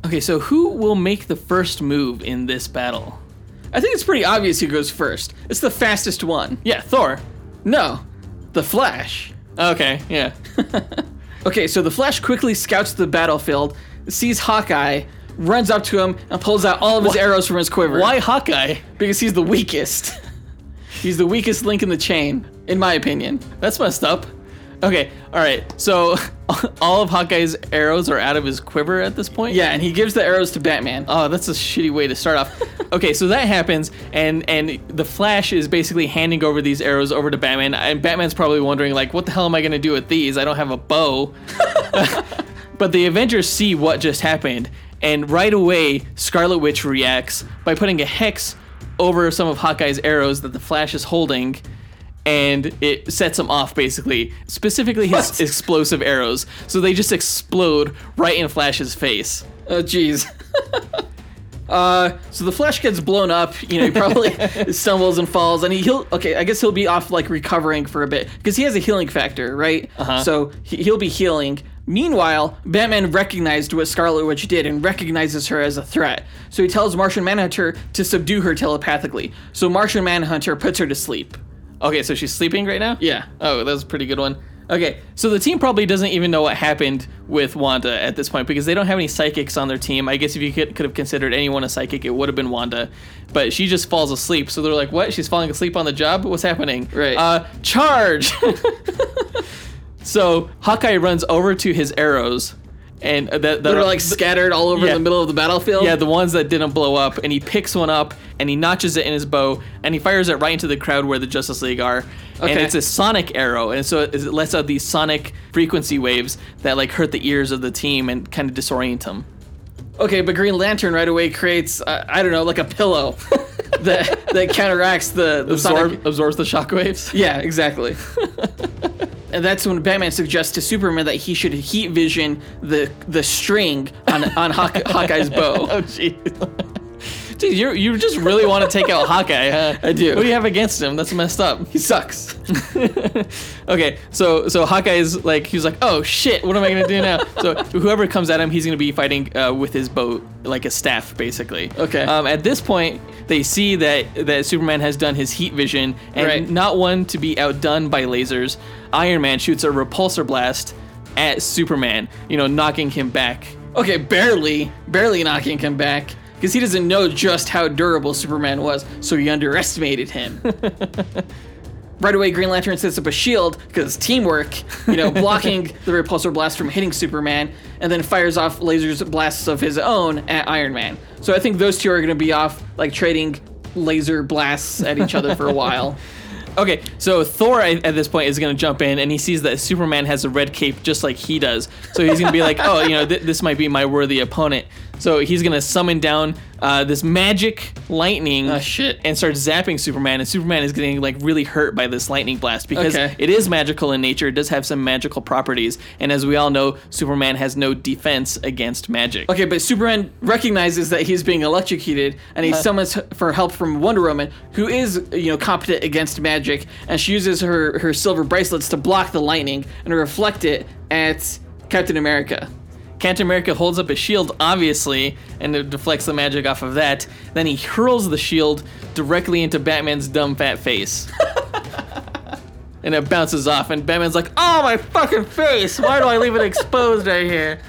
Okay, so who will make the first move in this battle? I think it's pretty obvious who goes first. It's the fastest one. Yeah, Thor. No, the Flash. Okay, yeah. (laughs) Okay, so the Flash quickly scouts the battlefield, sees Hawkeye, runs up to him, and pulls out all of his arrows from his quiver. Why Hawkeye? Because he's the weakest. (laughs) he's the weakest link in the chain, in my opinion. That's messed up. Okay, all right. So (laughs) all of Hawkeye's arrows are out of his quiver at this point. Yeah, and he gives the arrows to Batman. Oh, that's a shitty way to start off. (laughs) okay, so that happens, and and the Flash is basically handing over these arrows over to Batman, and Batman's probably wondering like, what the hell am I gonna do with these? I don't have a bow. (laughs) but the Avengers see what just happened, and right away, Scarlet Witch reacts by putting a hex over some of Hawkeye's arrows that the Flash is holding. And it sets him off basically, specifically his What? explosive arrows. So they just explode right in Flash's face. Oh, jeez. (laughs) uh, so the Flash gets blown up. You know, he probably (laughs) stumbles and falls, and he, he'll. Okay, I guess he'll be off like recovering for a bit because he has a healing factor, right? Uh-huh. So he, he'll be healing. Meanwhile, Batman recognized what Scarlet Witch did and recognizes her as a threat. So he tells Martian Manhunter to subdue her telepathically. So Martian Manhunter puts her to sleep. Okay, so she's sleeping right now? Yeah. Oh, that was a pretty good one. Okay, so the team probably doesn't even know what happened with Wanda at this point because they don't have any psychics on their team. I guess if you could, could have considered anyone a psychic, it would have been Wanda. But she just falls asleep. So they're like, what? She's falling asleep on the job? What's happening? Right. Uh, charge! (laughs) so Hawkeye runs over to his arrows and that, that They're like scattered all over Yeah. the middle of the battlefield. yeah, the ones that didn't blow up, and he picks one up and he notches it in his bow and he fires it right into the crowd where the Justice League are. Okay. And it's a sonic arrow, and so it it lets out these sonic frequency waves that like hurt the ears of the team and kind of disorient them. Okay, but Green Lantern right away creates uh, I don't know like a pillow (laughs) that that counteracts the, the Absorb, sonic. absorbs the shockwaves. Yeah, exactly. (laughs) and that's when Batman suggests to Superman that he should heat vision the the string on on Hawk, (laughs) Hawkeye's bow. Oh jeez. (laughs) Dude, you you just really want to take out Hawkeye, huh? (laughs) I do. What do you have against him? That's messed up. He sucks. (laughs) Okay, so so Hawkeye is like he's like, oh shit, what am I gonna do now? (laughs) so whoever comes at him, he's gonna be fighting uh, with his bow, like a staff, basically. Okay. Um, at this point, they see that that Superman has done his heat vision, and Right. not one to be outdone by lasers. Iron Man shoots a repulsor blast at Superman, you know, knocking him back. Okay, barely, barely knocking him back because he doesn't know just how durable Superman was, so he underestimated him. (laughs) right away, Green Lantern sets up a shield because teamwork, you know, (laughs) blocking the repulsor blast from hitting Superman, and then fires off lasers blasts of his own at Iron Man. So I think those two are going to be off like trading laser blasts at each other for a while. (laughs) Okay, so Thor at this point is going to jump in and he sees that Superman has a red cape just like he does. So he's going to be like, oh, you know, th- this might be my worthy opponent. So he's to summon down uh, this magic lightning Oh, shit. and start zapping Superman. And Superman is getting like really hurt by this lightning blast because Okay. it is magical in nature. It does have some magical properties. And as we all know, Superman has no defense against magic. Okay, but Superman recognizes that he's being electrocuted, and he Uh-huh. summons for help from Wonder Woman, who is, you know, competent against magic, and she uses her her silver bracelets to block the lightning and reflect it at Captain America. Captain America holds up a shield, obviously, and it deflects the magic off of that. Then he hurls the shield directly into Batman's dumb fat face. (laughs) and it bounces off, and Batman's like, "Oh my fucking face! Why do I leave it exposed right here?"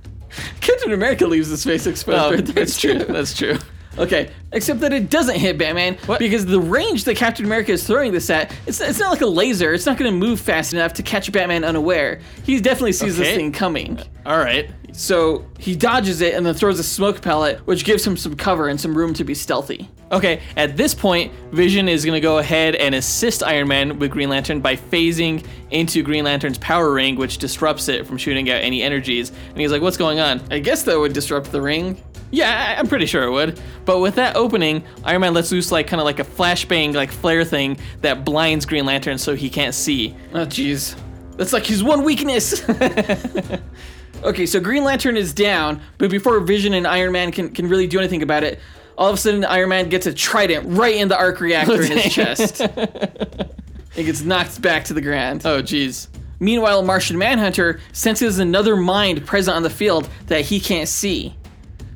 (laughs) Captain America leaves his face oh, exposed. Oh, right there, that's true. That's true. Okay, except that it doesn't hit Batman because the range that Captain America is throwing this at, it's, it's not like a laser. It's not going to move fast enough to catch Batman unaware. He definitely sees this thing coming. All right. So he dodges it and then throws a smoke pellet, which gives him some cover and some room to be stealthy. Okay, at this point, Vision is going to go ahead and assist Iron Man with Green Lantern by phasing into Green Lantern's power ring, which disrupts it from shooting out any energies. And he's like, What's going on? I guess that would disrupt the ring. Yeah, I- I'm pretty sure it would. But with that opening, Iron Man lets loose like kind of like a flashbang, like flare thing that blinds Green Lantern so he can't see. Oh, jeez. That's like his one weakness. (laughs) okay, so Green Lantern is down, but before Vision and Iron Man can, can really do anything about it, all of a sudden Iron Man gets a trident right in the arc reactor in his (laughs) chest. It gets knocked back to the ground. Oh, jeez. Meanwhile, Martian Manhunter senses another mind present on the field that he can't see.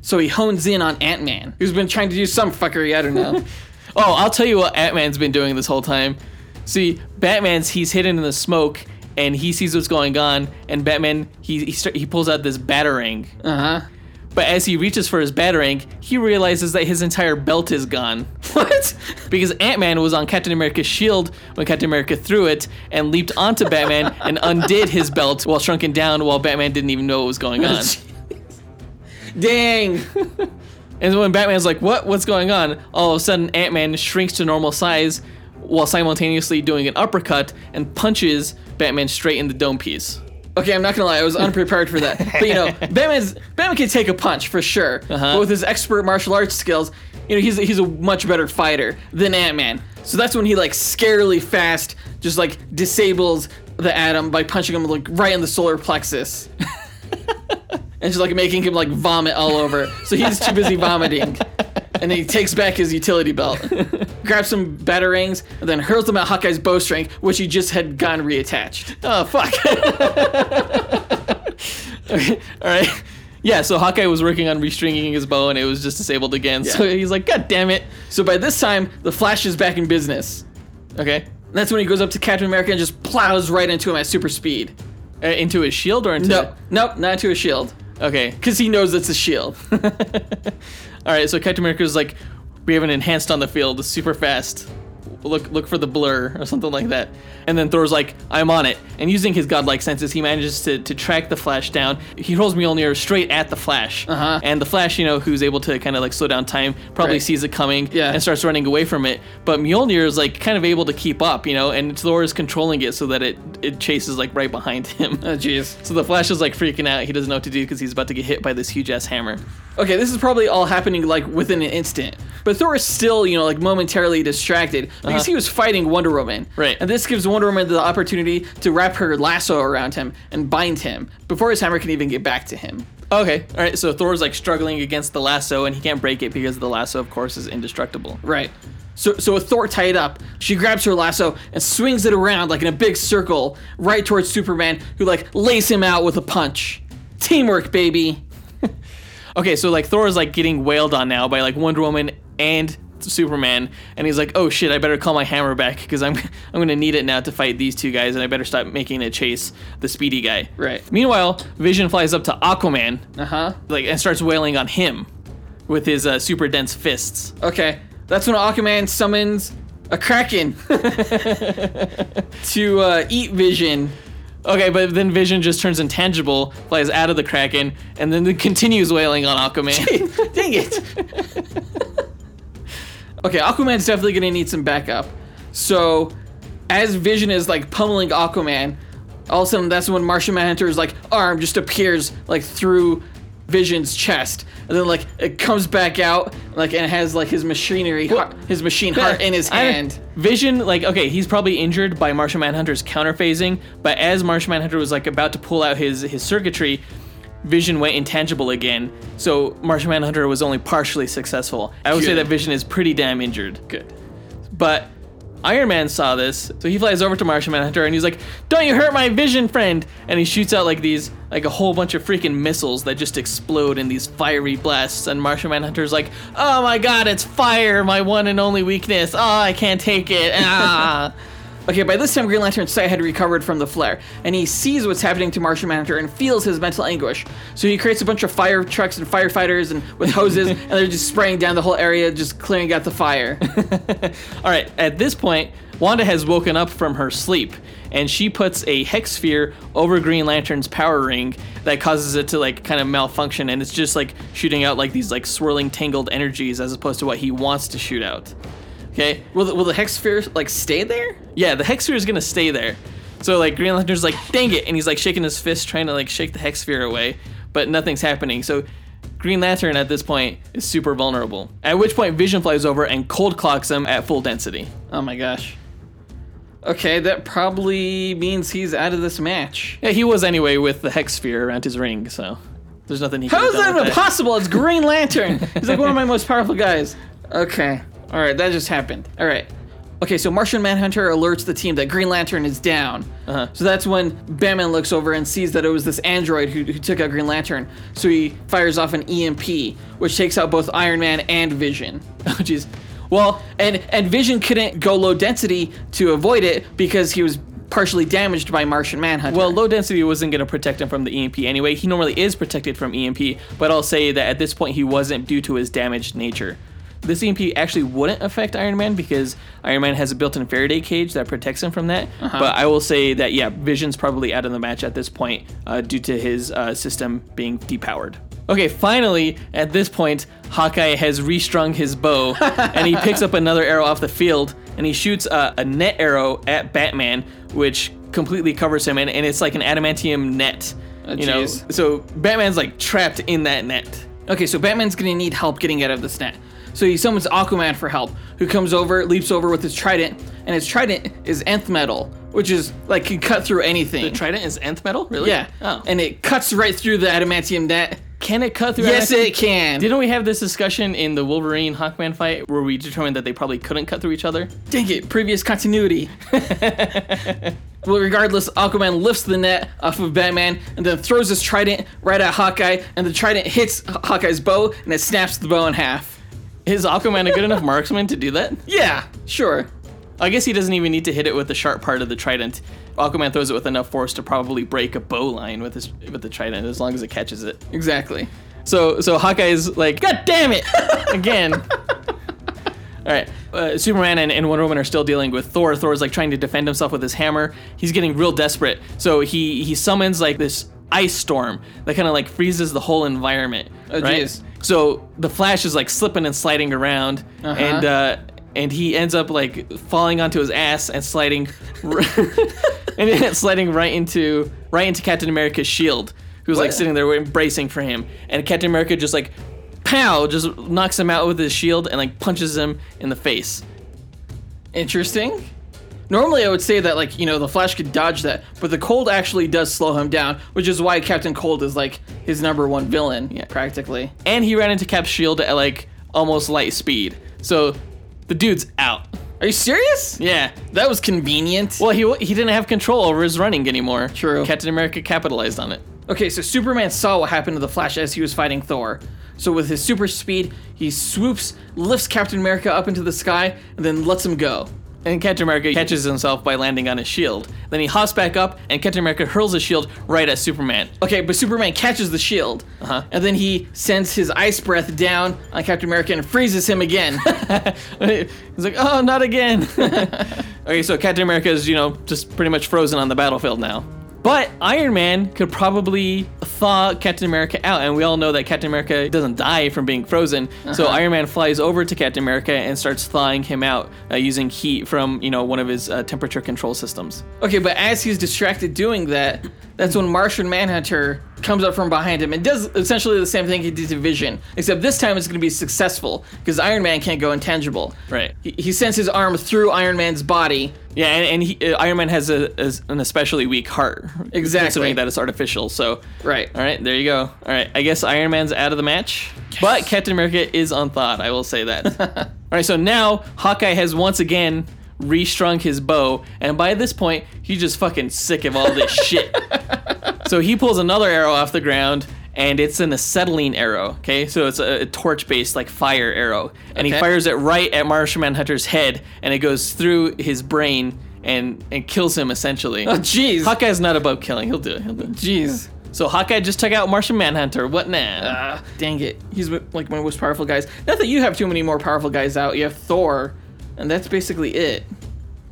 So he hones in on Ant Man, who's been trying to do some fuckery, I don't know. (laughs) Oh, I'll tell you what Ant Man's been doing this whole time. See, Batman's he's hidden in the smoke and he sees what's going on, and Batman he he, start, he pulls out this batarang. Uh huh. But as he reaches for his batarang, he realizes that his entire belt is gone. (laughs) What? Because Ant Man was on Captain America's shield when Captain America threw it and leaped onto Batman and undid his belt while shrunken down while Batman didn't even know what was going on. (laughs) Dang. And when Batman's like, "What? What's going on?" All of a sudden, Ant Man shrinks to normal size while simultaneously doing an uppercut and punches Batman straight in the dome piece. Okay, I'm not gonna lie, I was unprepared for that. (laughs) But you know, Batman's Batman can take a punch for sure. Uh-huh. But with his expert martial arts skills, you know, he's he's a much better fighter than Ant Man. So that's when he like scarily fast just like disables the Atom by punching him like right in the solar plexus. (laughs) and she's like making him like vomit all over. So he's too busy vomiting. And then he takes back his utility belt, grabs some batarangs, and then hurls them at Hawkeye's bowstring, which he just had gone reattached. Oh fuck! (laughs) okay, all right. Yeah, so Hawkeye was working on restringing his bow and it was just disabled again. So he's like, "God damn it!" So by this time, the Flash is back in business. Okay, That's when he goes up to Captain America and just plows right into him at super speed. uh, into his shield or into? No, nope, not into his shield. Okay. Because he knows it's a shield. (laughs) All right, so Captain America is like, we have an enhanced on the field, super fast. Look, look for the blur or something like that. And then Thor's like, I'm on it. And using his godlike senses, he manages to, to track the Flash down. He rolls Mjolnir straight at the Flash. Uh-huh. And the Flash, you know, who's able to kind of like slow down time, probably Right. sees it coming Yeah. and starts running away from it. But Mjolnir is like kind of able to keep up, you know, and Thor is controlling it so that it it chases like right behind him. oh, jeez. (laughs) So the Flash is like freaking out. He doesn't know what to do because he's about to get hit by this huge ass hammer. Okay, this is probably all happening like within an instant. But Thor is still, you know, like momentarily distracted because Uh-huh. he was fighting Wonder Woman. Right. And this gives Wonder Woman the opportunity to wrap her lasso around him and bind him before his hammer can even get back to him. Okay, all right. So Thor's like struggling against the lasso, and he can't break it because the lasso, of course, is indestructible. Right. So, so with Thor tied up, she grabs her lasso and swings it around like in a big circle right towards Superman, who like lays him out with a punch. Teamwork, baby. (laughs) Okay, so like Thor is like getting wailed on now by like Wonder Woman and Superman, and he's like, "Oh shit, I better call my hammer back because I'm (laughs) I'm gonna need it now to fight these two guys, and I better stop making it chase the speedy guy." Right. Meanwhile, Vision flies up to Aquaman, Uh huh. like, and starts wailing on him with his uh, super dense fists. Okay, that's when Aquaman summons a kraken (laughs) to uh, eat Vision. Okay, but then Vision just turns intangible, flies out of the Kraken, and then continues wailing on Aquaman. (laughs) Dang it. Okay, Aquaman's definitely gonna need some backup. So, as Vision is like pummeling Aquaman, all of a sudden that's when Martian Manhunter's like arm just appears like through Vision's chest, and then like it comes back out like and it has like his machinery, heart, his machine heart in his I- hand. Vision, like, okay, he's probably injured by Martian Manhunter's counterphasing, but as Martian Manhunter was like about to pull out his his circuitry, Vision went intangible again. So Martian Manhunter was only partially successful. I would say that Vision is pretty damn injured. Good. But Iron Man saw this, so he flies over to Martian Manhunter and he's like, "Don't you hurt my Vision friend!" And he shoots out like these, like a whole bunch of freaking missiles that just explode in these fiery blasts. And Martian Manhunter's like, "Oh my God, it's fire! My one and only weakness! Oh, I can't take it!" Ah. (laughs) Okay, by this time, Green Lantern's sight had recovered from the flare, and he sees what's happening to Martian Manhunter and feels his mental anguish. So he creates a bunch of fire trucks and firefighters and with hoses, (laughs) and they're just spraying down the whole area, just clearing out the fire. (laughs) All right, at this point, Wanda has woken up from her sleep and she puts a hex sphere over Green Lantern's power ring that causes it to like kind of malfunction and it's just like shooting out like these like swirling tangled energies as opposed to what he wants to shoot out. Okay? Will the, will the hex sphere like stay there? Yeah, the hex sphere is going to stay there. So like Green Lantern's like, "Dang it." And he's like shaking his fist trying to like shake the hex sphere away, but nothing's happening. So Green Lantern at this point is super vulnerable. At which point Vision flies over and cold clocks him at full density. Oh my gosh. Okay, that probably means he's out of this match. Yeah, he was anyway with the hex sphere around his ring, so there's nothing he can do. How is that even possible? It's Green Lantern. He's like one of my most powerful guys. (laughs) Okay. All right, that just happened. All right. Okay, so Martian Manhunter alerts the team that Green Lantern is down. Uh-huh. So that's when Batman looks over and sees that it was this android who, who took out Green Lantern. So he fires off an EMP, which takes out both Iron Man and Vision. (laughs) Oh jeez. Well, and and Vision couldn't go low density to avoid it because he was partially damaged by Martian Manhunter. Well, low density wasn't going to protect him from the EMP anyway. He normally is protected from EMP, but I'll say that at this point he wasn't due to his damaged nature. This EMP actually wouldn't affect Iron Man because Iron Man has a built-in Faraday cage that protects him from that. Uh-huh. But I will say that yeah, Vision's probably out of the match at this point uh, due to his uh, system being depowered. Okay, finally, at this point, Hawkeye has restrung his bow (laughs) and he picks up another arrow off the field and he shoots a, a net arrow at Batman, which completely covers him and, and it's like an adamantium net. Oh, you know, so Batman's like trapped in that net. Okay, so Batman's gonna need help getting out of this net. So he summons Aquaman for help, who comes over, leaps over with his trident, and his trident is nth metal, which is like can cut through anything. The trident is nth metal, really? Yeah. Oh. And it cuts right through the adamantium net. Can it cut through? Yes, adamantium? it can. Didn't we have this discussion in the Wolverine Hawkman fight where we determined that they probably couldn't cut through each other? Dang it, previous continuity. (laughs) well, regardless, Aquaman lifts the net off of Batman and then throws his trident right at Hawkeye, and the trident hits Hawkeye's bow and it snaps the bow in half. Is Aquaman a good enough (laughs) marksman to do that? Yeah, sure. I guess he doesn't even need to hit it with the sharp part of the trident. Aquaman throws it with enough force to probably break a bow line with his with the trident as long as it catches it. Exactly. So so Hawkeye's like, God damn it! (laughs) Again. All right, uh, Superman and, and Wonder Woman are still dealing with Thor. Thor's like trying to defend himself with his hammer. He's getting real desperate, so he he summons like this ice storm that kind of like freezes the whole environment. Oh, right? jeez. So the Flash is like slipping and sliding around, Uh-huh. and uh, and he ends up like falling onto his ass and sliding, r- (laughs) and then sliding right into right into Captain America's shield, who's like sitting there bracing for him, and Captain America just like, pow, just knocks him out with his shield and like punches him in the face. Interesting. Normally, I would say that, like, you know, the Flash could dodge that, but the cold actually does slow him down, which is why Captain Cold is, like, his number one villain, yeah. practically. And he ran into Cap's shield at like almost light speed, so the dude's out. Are you serious? Yeah. That was convenient. Well, he he didn't have control over his running anymore. True. Captain America capitalized on it. Okay, so Superman saw what happened to the Flash as he was fighting Thor. So with his super speed, he swoops, lifts Captain America up into the sky, and then lets him go. And Captain America catches himself by landing on his shield. Then he hops back up, and Captain America hurls his shield right at Superman. Okay, but Superman catches the shield, Uh-huh. and then he sends his ice breath down on Captain America and freezes him again. (laughs) He's like, oh, not again. (laughs) (laughs) okay, so Captain America is, you know, just pretty much frozen on the battlefield now. But Iron Man could probably thaw Captain America out, and we all know that Captain America doesn't die from being frozen. So Uh-huh. Iron Man flies over to Captain America and starts thawing him out uh, using heat from, you know, one of his uh, temperature control systems. Okay, but as he's distracted doing that, that's when Martian Manhunter comes up from behind him and does essentially the same thing he did to Vision, except this time it's going to be successful because Iron Man can't go intangible. Right. He, he sends his arm through Iron Man's body. Yeah, and, and he, uh, Iron Man has a, as an especially weak heart. Exactly. Considering that it's artificial. So, Right. all right, there you go. All right, I guess Iron Man's out of the match, but Captain America is unthawed. I will say that. (laughs) all right, so now Hawkeye has once again restrung his bow, and by this point, he's just fucking sick of all this shit. (laughs) So he pulls another arrow off the ground, and it's an acetylene arrow. Okay, so it's a, a torch-based like fire arrow, and he fires it right at Martian Manhunter's head, and it goes through his brain and and kills him essentially. Oh, jeez. Hawkeye's not about killing. He'll do it. He'll do it. Jeez. So Hawkeye just took out Martian Manhunter. What now? Ah, dang it. He's like one my most powerful guys. Not that you have too many more powerful guys out. You have Thor, and that's basically it.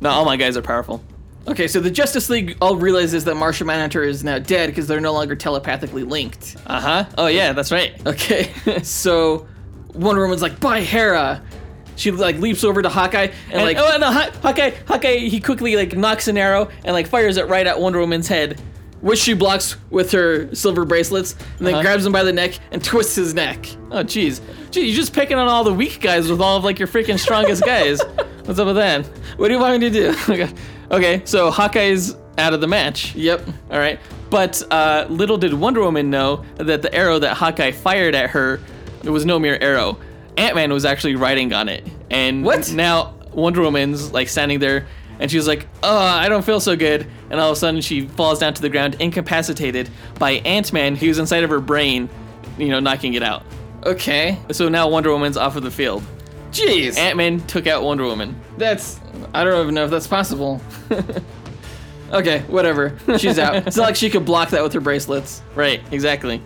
no, all my guys are powerful. Okay, so the Justice League all realizes that Martian Manhunter is now dead because they're no longer telepathically linked. Uh huh. Oh yeah, that's right. Okay, (laughs) so Wonder Woman's like, "Bye, Hera." She like leaps over to Hawkeye and, And like, oh no, Haw- Hawkeye, Hawkeye, he quickly like knocks an arrow and like fires it right at Wonder Woman's head. which she blocks with her silver bracelets, and then Uh-huh. grabs him by the neck and twists his neck. Oh jeez, gee, you're just picking on all the weak guys with all of like your freaking strongest guys. (laughs) What's up with that? What do you want me to do? (laughs) okay, so Hawkeye's out of the match. Yep. All right, but uh, little did Wonder Woman know that the arrow that Hawkeye fired at her it was no mere arrow. Ant Man was actually riding on it, and What? now Wonder Woman's like standing there, and she's like, "Oh, I don't feel so good," and all of a sudden she falls down to the ground, incapacitated by Ant Man, who's inside of her brain, you know, knocking it out. Okay. So now Wonder Woman's off of the field. Jeez. Ant Man took out Wonder Woman. That's I don't even know if that's possible. (laughs) okay, whatever. She's out. It's not like she could block that with her bracelets. Right, exactly.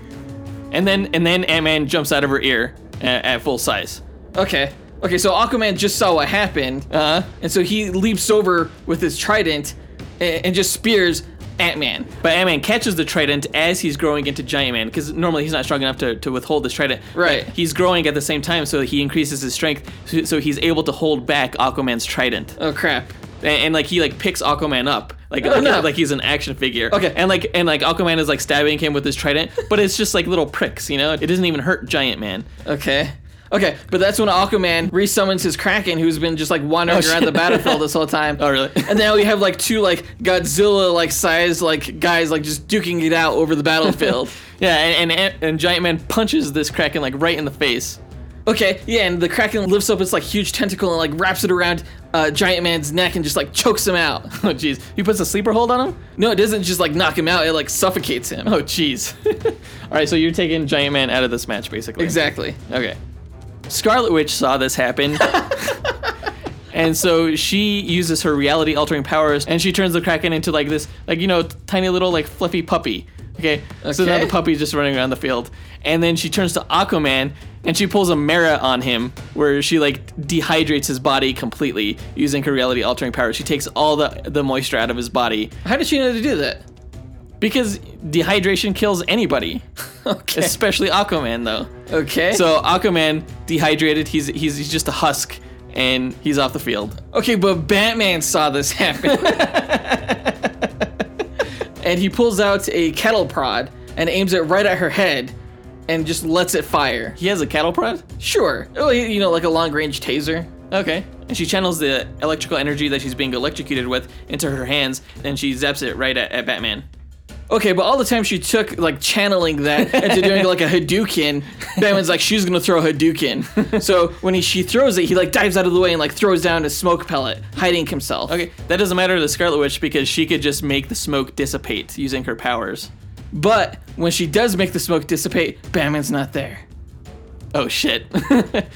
And then and then Ant Man jumps out of her ear at, at full size. Okay. Okay, so Aquaman just saw what happened, Uh huh. and so he leaps over with his trident and, and just spears Ant Man. But Ant Man catches the trident as he's growing into Giant Man because normally he's not strong enough to, to withhold this trident. Right. But he's growing at the same time, so he increases his strength, so, so he's able to hold back Aquaman's trident. Oh crap. And, and like he like picks Aquaman up. Like, Oh, like, no. like he's an action figure. Okay. And like and like Aquaman is like stabbing him with his trident, but it's just like little pricks, you know? It doesn't even hurt Giant Man. Okay. Okay, but that's when Aquaman resummons his Kraken, who's been just like wandering Oh, around the battlefield (laughs) this whole time. Oh really? And now we have like two like Godzilla like sized like guys like just duking it out over the battlefield. (laughs) yeah, and, and and Giant Man punches this Kraken like right in the face. okay, yeah, and the Kraken lifts up its like huge tentacle and like wraps it around uh, Giant Man's neck and just like chokes him out. (laughs) Oh jeez. He puts a sleeper hold on him? No, it doesn't just like knock him out; it like suffocates him. Oh jeez. All right, so you're taking Giant Man out of this match basically. Exactly. Okay. Scarlet Witch saw this happen. (laughs) and so she uses her reality altering powers and she turns the Kraken into like this, like, you know, tiny little, like, fluffy puppy. Okay. So now the puppy's just running around the field. And then she turns to Aquaman and she pulls a Mera on him where she, like, dehydrates his body completely using her reality altering powers. She takes all the, the moisture out of his body How did she know to do that? because dehydration kills anybody, (laughs) Okay. especially Aquaman, though. Okay. So Aquaman dehydrated. He's he's he's just a husk, and he's off the field. Okay, but Batman saw this (laughs) happen. and he pulls out a kettle prod and aims it right at her head and just lets it fire. He has a kettle prod. Sure. Oh, you know, like a long range taser. Okay. And she channels the electrical energy that she's being electrocuted with into her hands, and she zaps it right at, at Batman. Okay, but all the time she took like channeling that (laughs) into doing like a Hadouken, Batman's like she's gonna throw a Hadouken. so when he, she throws it, he like dives out of the way and like throws down a smoke pellet, hiding himself. Okay, that doesn't matter to the Scarlet Witch because she could just make the smoke dissipate using her powers. But when she does make the smoke dissipate, Batman's not there. Oh shit. (laughs)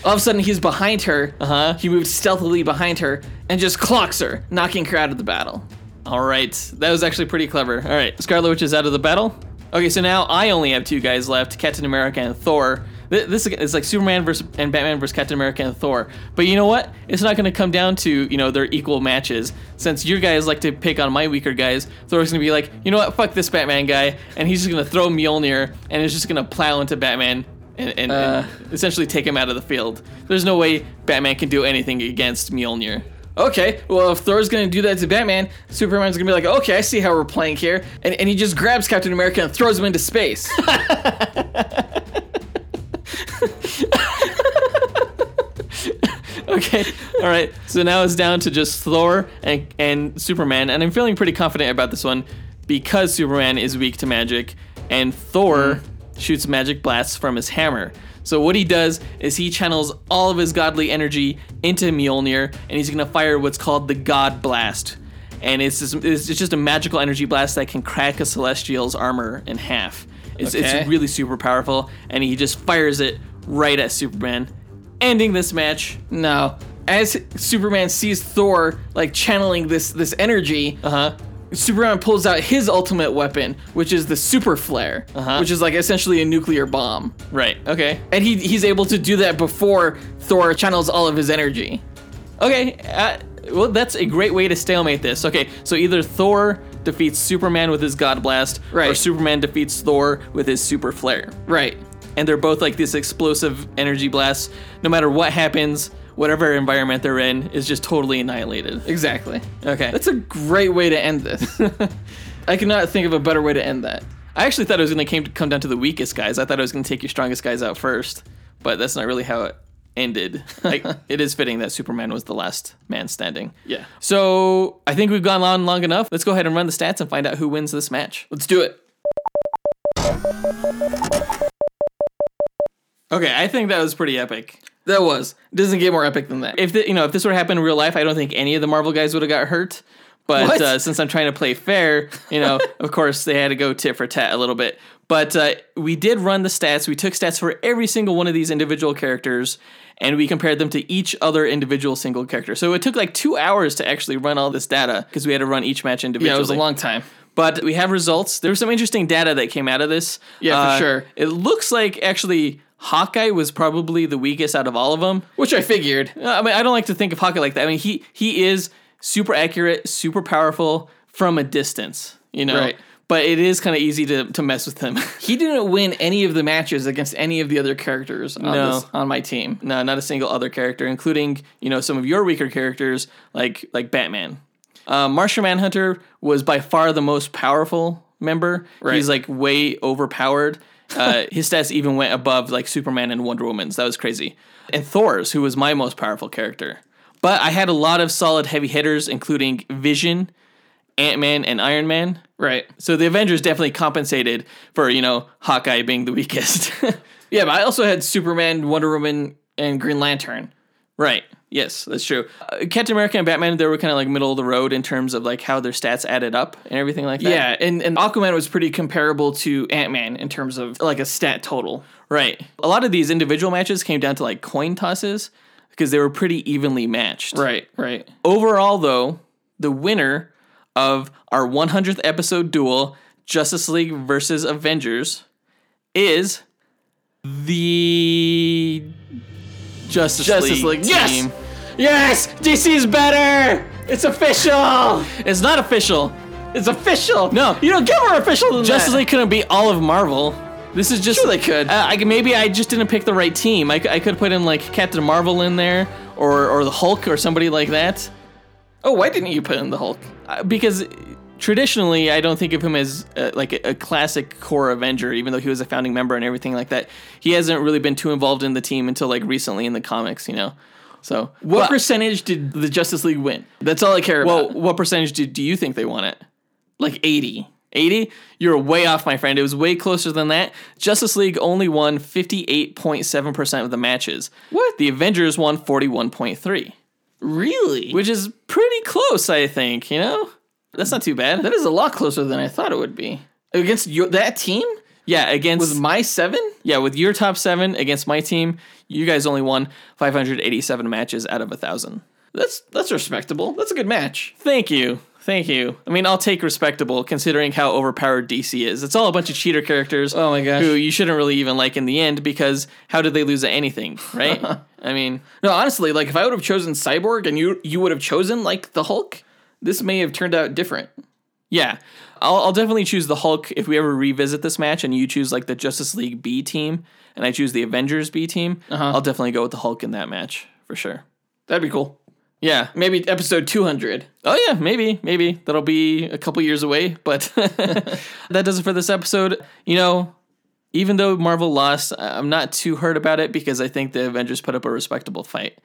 All of a sudden, he's behind her. Uh huh. He moves stealthily behind her and just clocks her, knocking her out of the battle. All right, that was actually pretty clever. All right, Scarlet Witch is out of the battle. Okay, so now I only have two guys left: Captain America and Thor. This is like Superman versus and Batman versus Captain America and Thor. But you know what? It's not going to come down to you know their equal matches. Since your guys like to pick on my weaker guys, Thor's going to be like, you know what? Fuck this Batman guy, and he's just going to throw Mjolnir and is just going to plow into Batman. And, and, and uh. essentially take him out of the field. There's no way Batman can do anything against Mjolnir. Okay, well, if Thor's gonna do that to Batman, Superman's gonna be like, okay, I see how we're playing here. And, and he just grabs Captain America and throws him into space. (laughs) Okay. All right. So now it's down to just Thor and, and Superman, and I'm feeling pretty confident about this one because Superman is weak to magic, and Thor hmm. shoots magic blasts from his hammer. So what he does is he channels all of his godly energy into Mjolnir, and he's gonna fire what's called the God Blast, and it's just, it's just a magical energy blast that can crack a Celestial's armor in half. It's, Okay. it's really super powerful, and he just fires it right at Superman, ending this match. no, as Superman sees Thor like channeling this this energy, Uh huh. Superman pulls out his ultimate weapon, which is the super flare, Uh-huh. which is like essentially a nuclear bomb. Right. Okay. And he he's able to do that before Thor channels all of his energy. Okay. Uh, well, that's a great way to stalemate this. Okay. So either Thor defeats Superman with his God Blast, right. or Superman defeats Thor with his Super Flare. Right. And they're both like this explosive energy blast. No matter what happens, whatever environment they're in is just totally annihilated. Exactly. Okay. That's a great way to end this. (laughs) I cannot think of a better way to end that. I actually thought it was going to come down to the weakest guys. I thought it was going to take your strongest guys out first, but that's not really how it ended. (laughs) Like, it is fitting that Superman was the last man standing. Yeah. So I think we've gone on long enough. Let's go ahead and run the stats and find out who wins this match. Let's do it. Okay, I think that was pretty epic. That was. Doesn't get more epic than that. If the, you know if this were to happen in real life, I don't think any of the Marvel guys would have got hurt. But uh, since I'm trying to play fair, you know, (laughs) of course they had to go tit for tat a little bit. But uh, we did run the stats. We took stats for every single one of these individual characters, and we compared them to each other individual single character. So it took like two hours to actually run all this data because we had to run each match individually. yeah, it was a long time. But we have results. There was some interesting data that came out of this. Yeah, for Uh, sure. It looks like actually Hawkeye was probably the weakest out of all of them. Which I figured. Uh, I mean, I don't like to think of Hawkeye like that. I mean, he he is super accurate, super powerful from a distance, you know. Right. But it is kind of easy to, to mess with him. (laughs) He didn't win any of the matches against any of the other characters on, No. this, on my team. no, not a single other character, including you know some of your weaker characters like like Batman. Uh, Martian Manhunter was by far the most powerful member. Right. He's like way overpowered. Uh, his stats even went above like Superman and Wonder Woman's. That was crazy. And Thor's, who was my most powerful character. But I had a lot of solid heavy hitters, including Vision, Ant Man, and Iron Man. Right. So the Avengers definitely compensated for you know Hawkeye being the weakest. (laughs) Yeah, but I also had Superman, Wonder Woman, and Green Lantern. Right. Yes, that's true. Uh, Captain America and Batman, they were kind of like middle of the road in terms of like how their stats added up and everything like that. Yeah, and, and Aquaman was pretty comparable to Ant Man in terms of like a stat total. Right. A lot of these individual matches came down to like coin tosses because they were pretty evenly matched. Right, right. Overall, though, the winner of our 100th episode duel, Justice League versus Avengers, is the Justice, Justice League, League. Yes! team. Yes! DC's better! It's official! It's not official. It's official! No. You don't get more official than Justice that. League couldn't beat all of Marvel. This is just Sure they could. Uh, I, maybe I just didn't pick the right team. I could put in like Captain Marvel in there, or or the Hulk, or somebody like that. Oh, why didn't you put in the Hulk? Uh, because traditionally, I don't think of him as uh, like a, a classic core Avenger, even though he was a founding member and everything like that. He hasn't really been too involved in the team until like recently in the comics, you know. So What but- percentage did the Justice League win? That's all I care well, about. what percentage do, do you think they won it? like 80. 80? You're way off, my friend. It was way closer than that. Justice League only won 58.7% of the matches. What? The Avengers won 41.3, Really? which is pretty close, I think, you know? That's not too bad. that is a lot closer than I thought it would be. Against your, that team? Yeah, against Was my seven? yeah, with your top 7 against my team, you guys only won 587 matches out of a 1000. That's that's respectable. That's a good match. Thank you. Thank you. I mean, I'll take respectable considering how overpowered DC is. It's all a bunch of cheater characters. Oh my gosh. Who you shouldn't really even like in the end because how did they lose at anything, (laughs) right? I mean, No, honestly, like if I would have chosen Cyborg and you you would have chosen like the Hulk, this may have turned out different. Yeah. I'll, I'll definitely choose the Hulk if we ever revisit this match and you choose like the Justice League B team and I choose the Avengers B team. Uh-huh. I'll definitely go with the Hulk in that match for sure. That'd be cool. Yeah. Maybe episode 200. Oh yeah, maybe, maybe that'll be a couple years away, but (laughs) that does it for this episode. You know, even though Marvel lost, I'm not too hurt about it because I think the Avengers put up a respectable fight.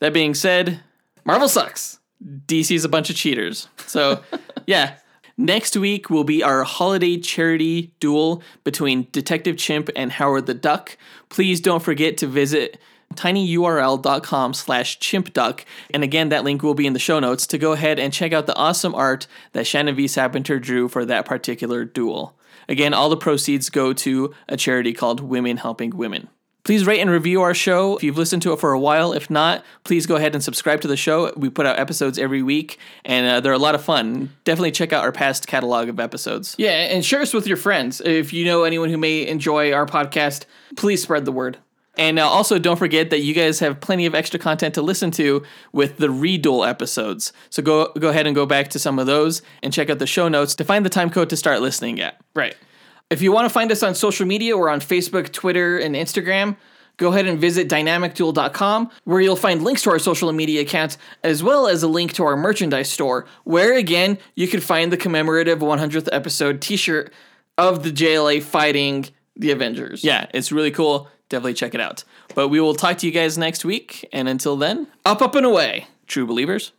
That being said, Marvel sucks. DC's a bunch of cheaters. So, (laughs) yeah. Next week will be our holiday charity duel between Detective Chimp and Howard the Duck. Please don't forget to visit tinyurl.com slash chimpduck. And again, that link will be in the show notes to go ahead and check out the awesome art that Shannon V. Sapinter drew for that particular duel. Again, all the proceeds go to a charity called Women Helping Women. Please rate and review our show if you've listened to it for a while. If not, please go ahead and subscribe to the show. We put out episodes every week, and uh, they're a lot of fun. Definitely check out our past catalog of episodes. Yeah, and share us with your friends. If you know anyone who may enjoy our podcast, please spread the word. And uh, also, don't forget that you guys have plenty of extra content to listen to with the Reduel episodes. So go go ahead and go back to some of those and check out the show notes to find the time code to start listening at. Right. If you want to find us on social media, we're on Facebook, Twitter, and Instagram. Go ahead and visit dynamicduel.com, where you'll find links to our social media accounts, as well as a link to our merchandise store, where again, you can find the commemorative 100th episode t shirt of the JLA fighting the Avengers. Yeah, it's really cool. Definitely check it out. But we will talk to you guys next week. And until then, up, up, and away, true believers.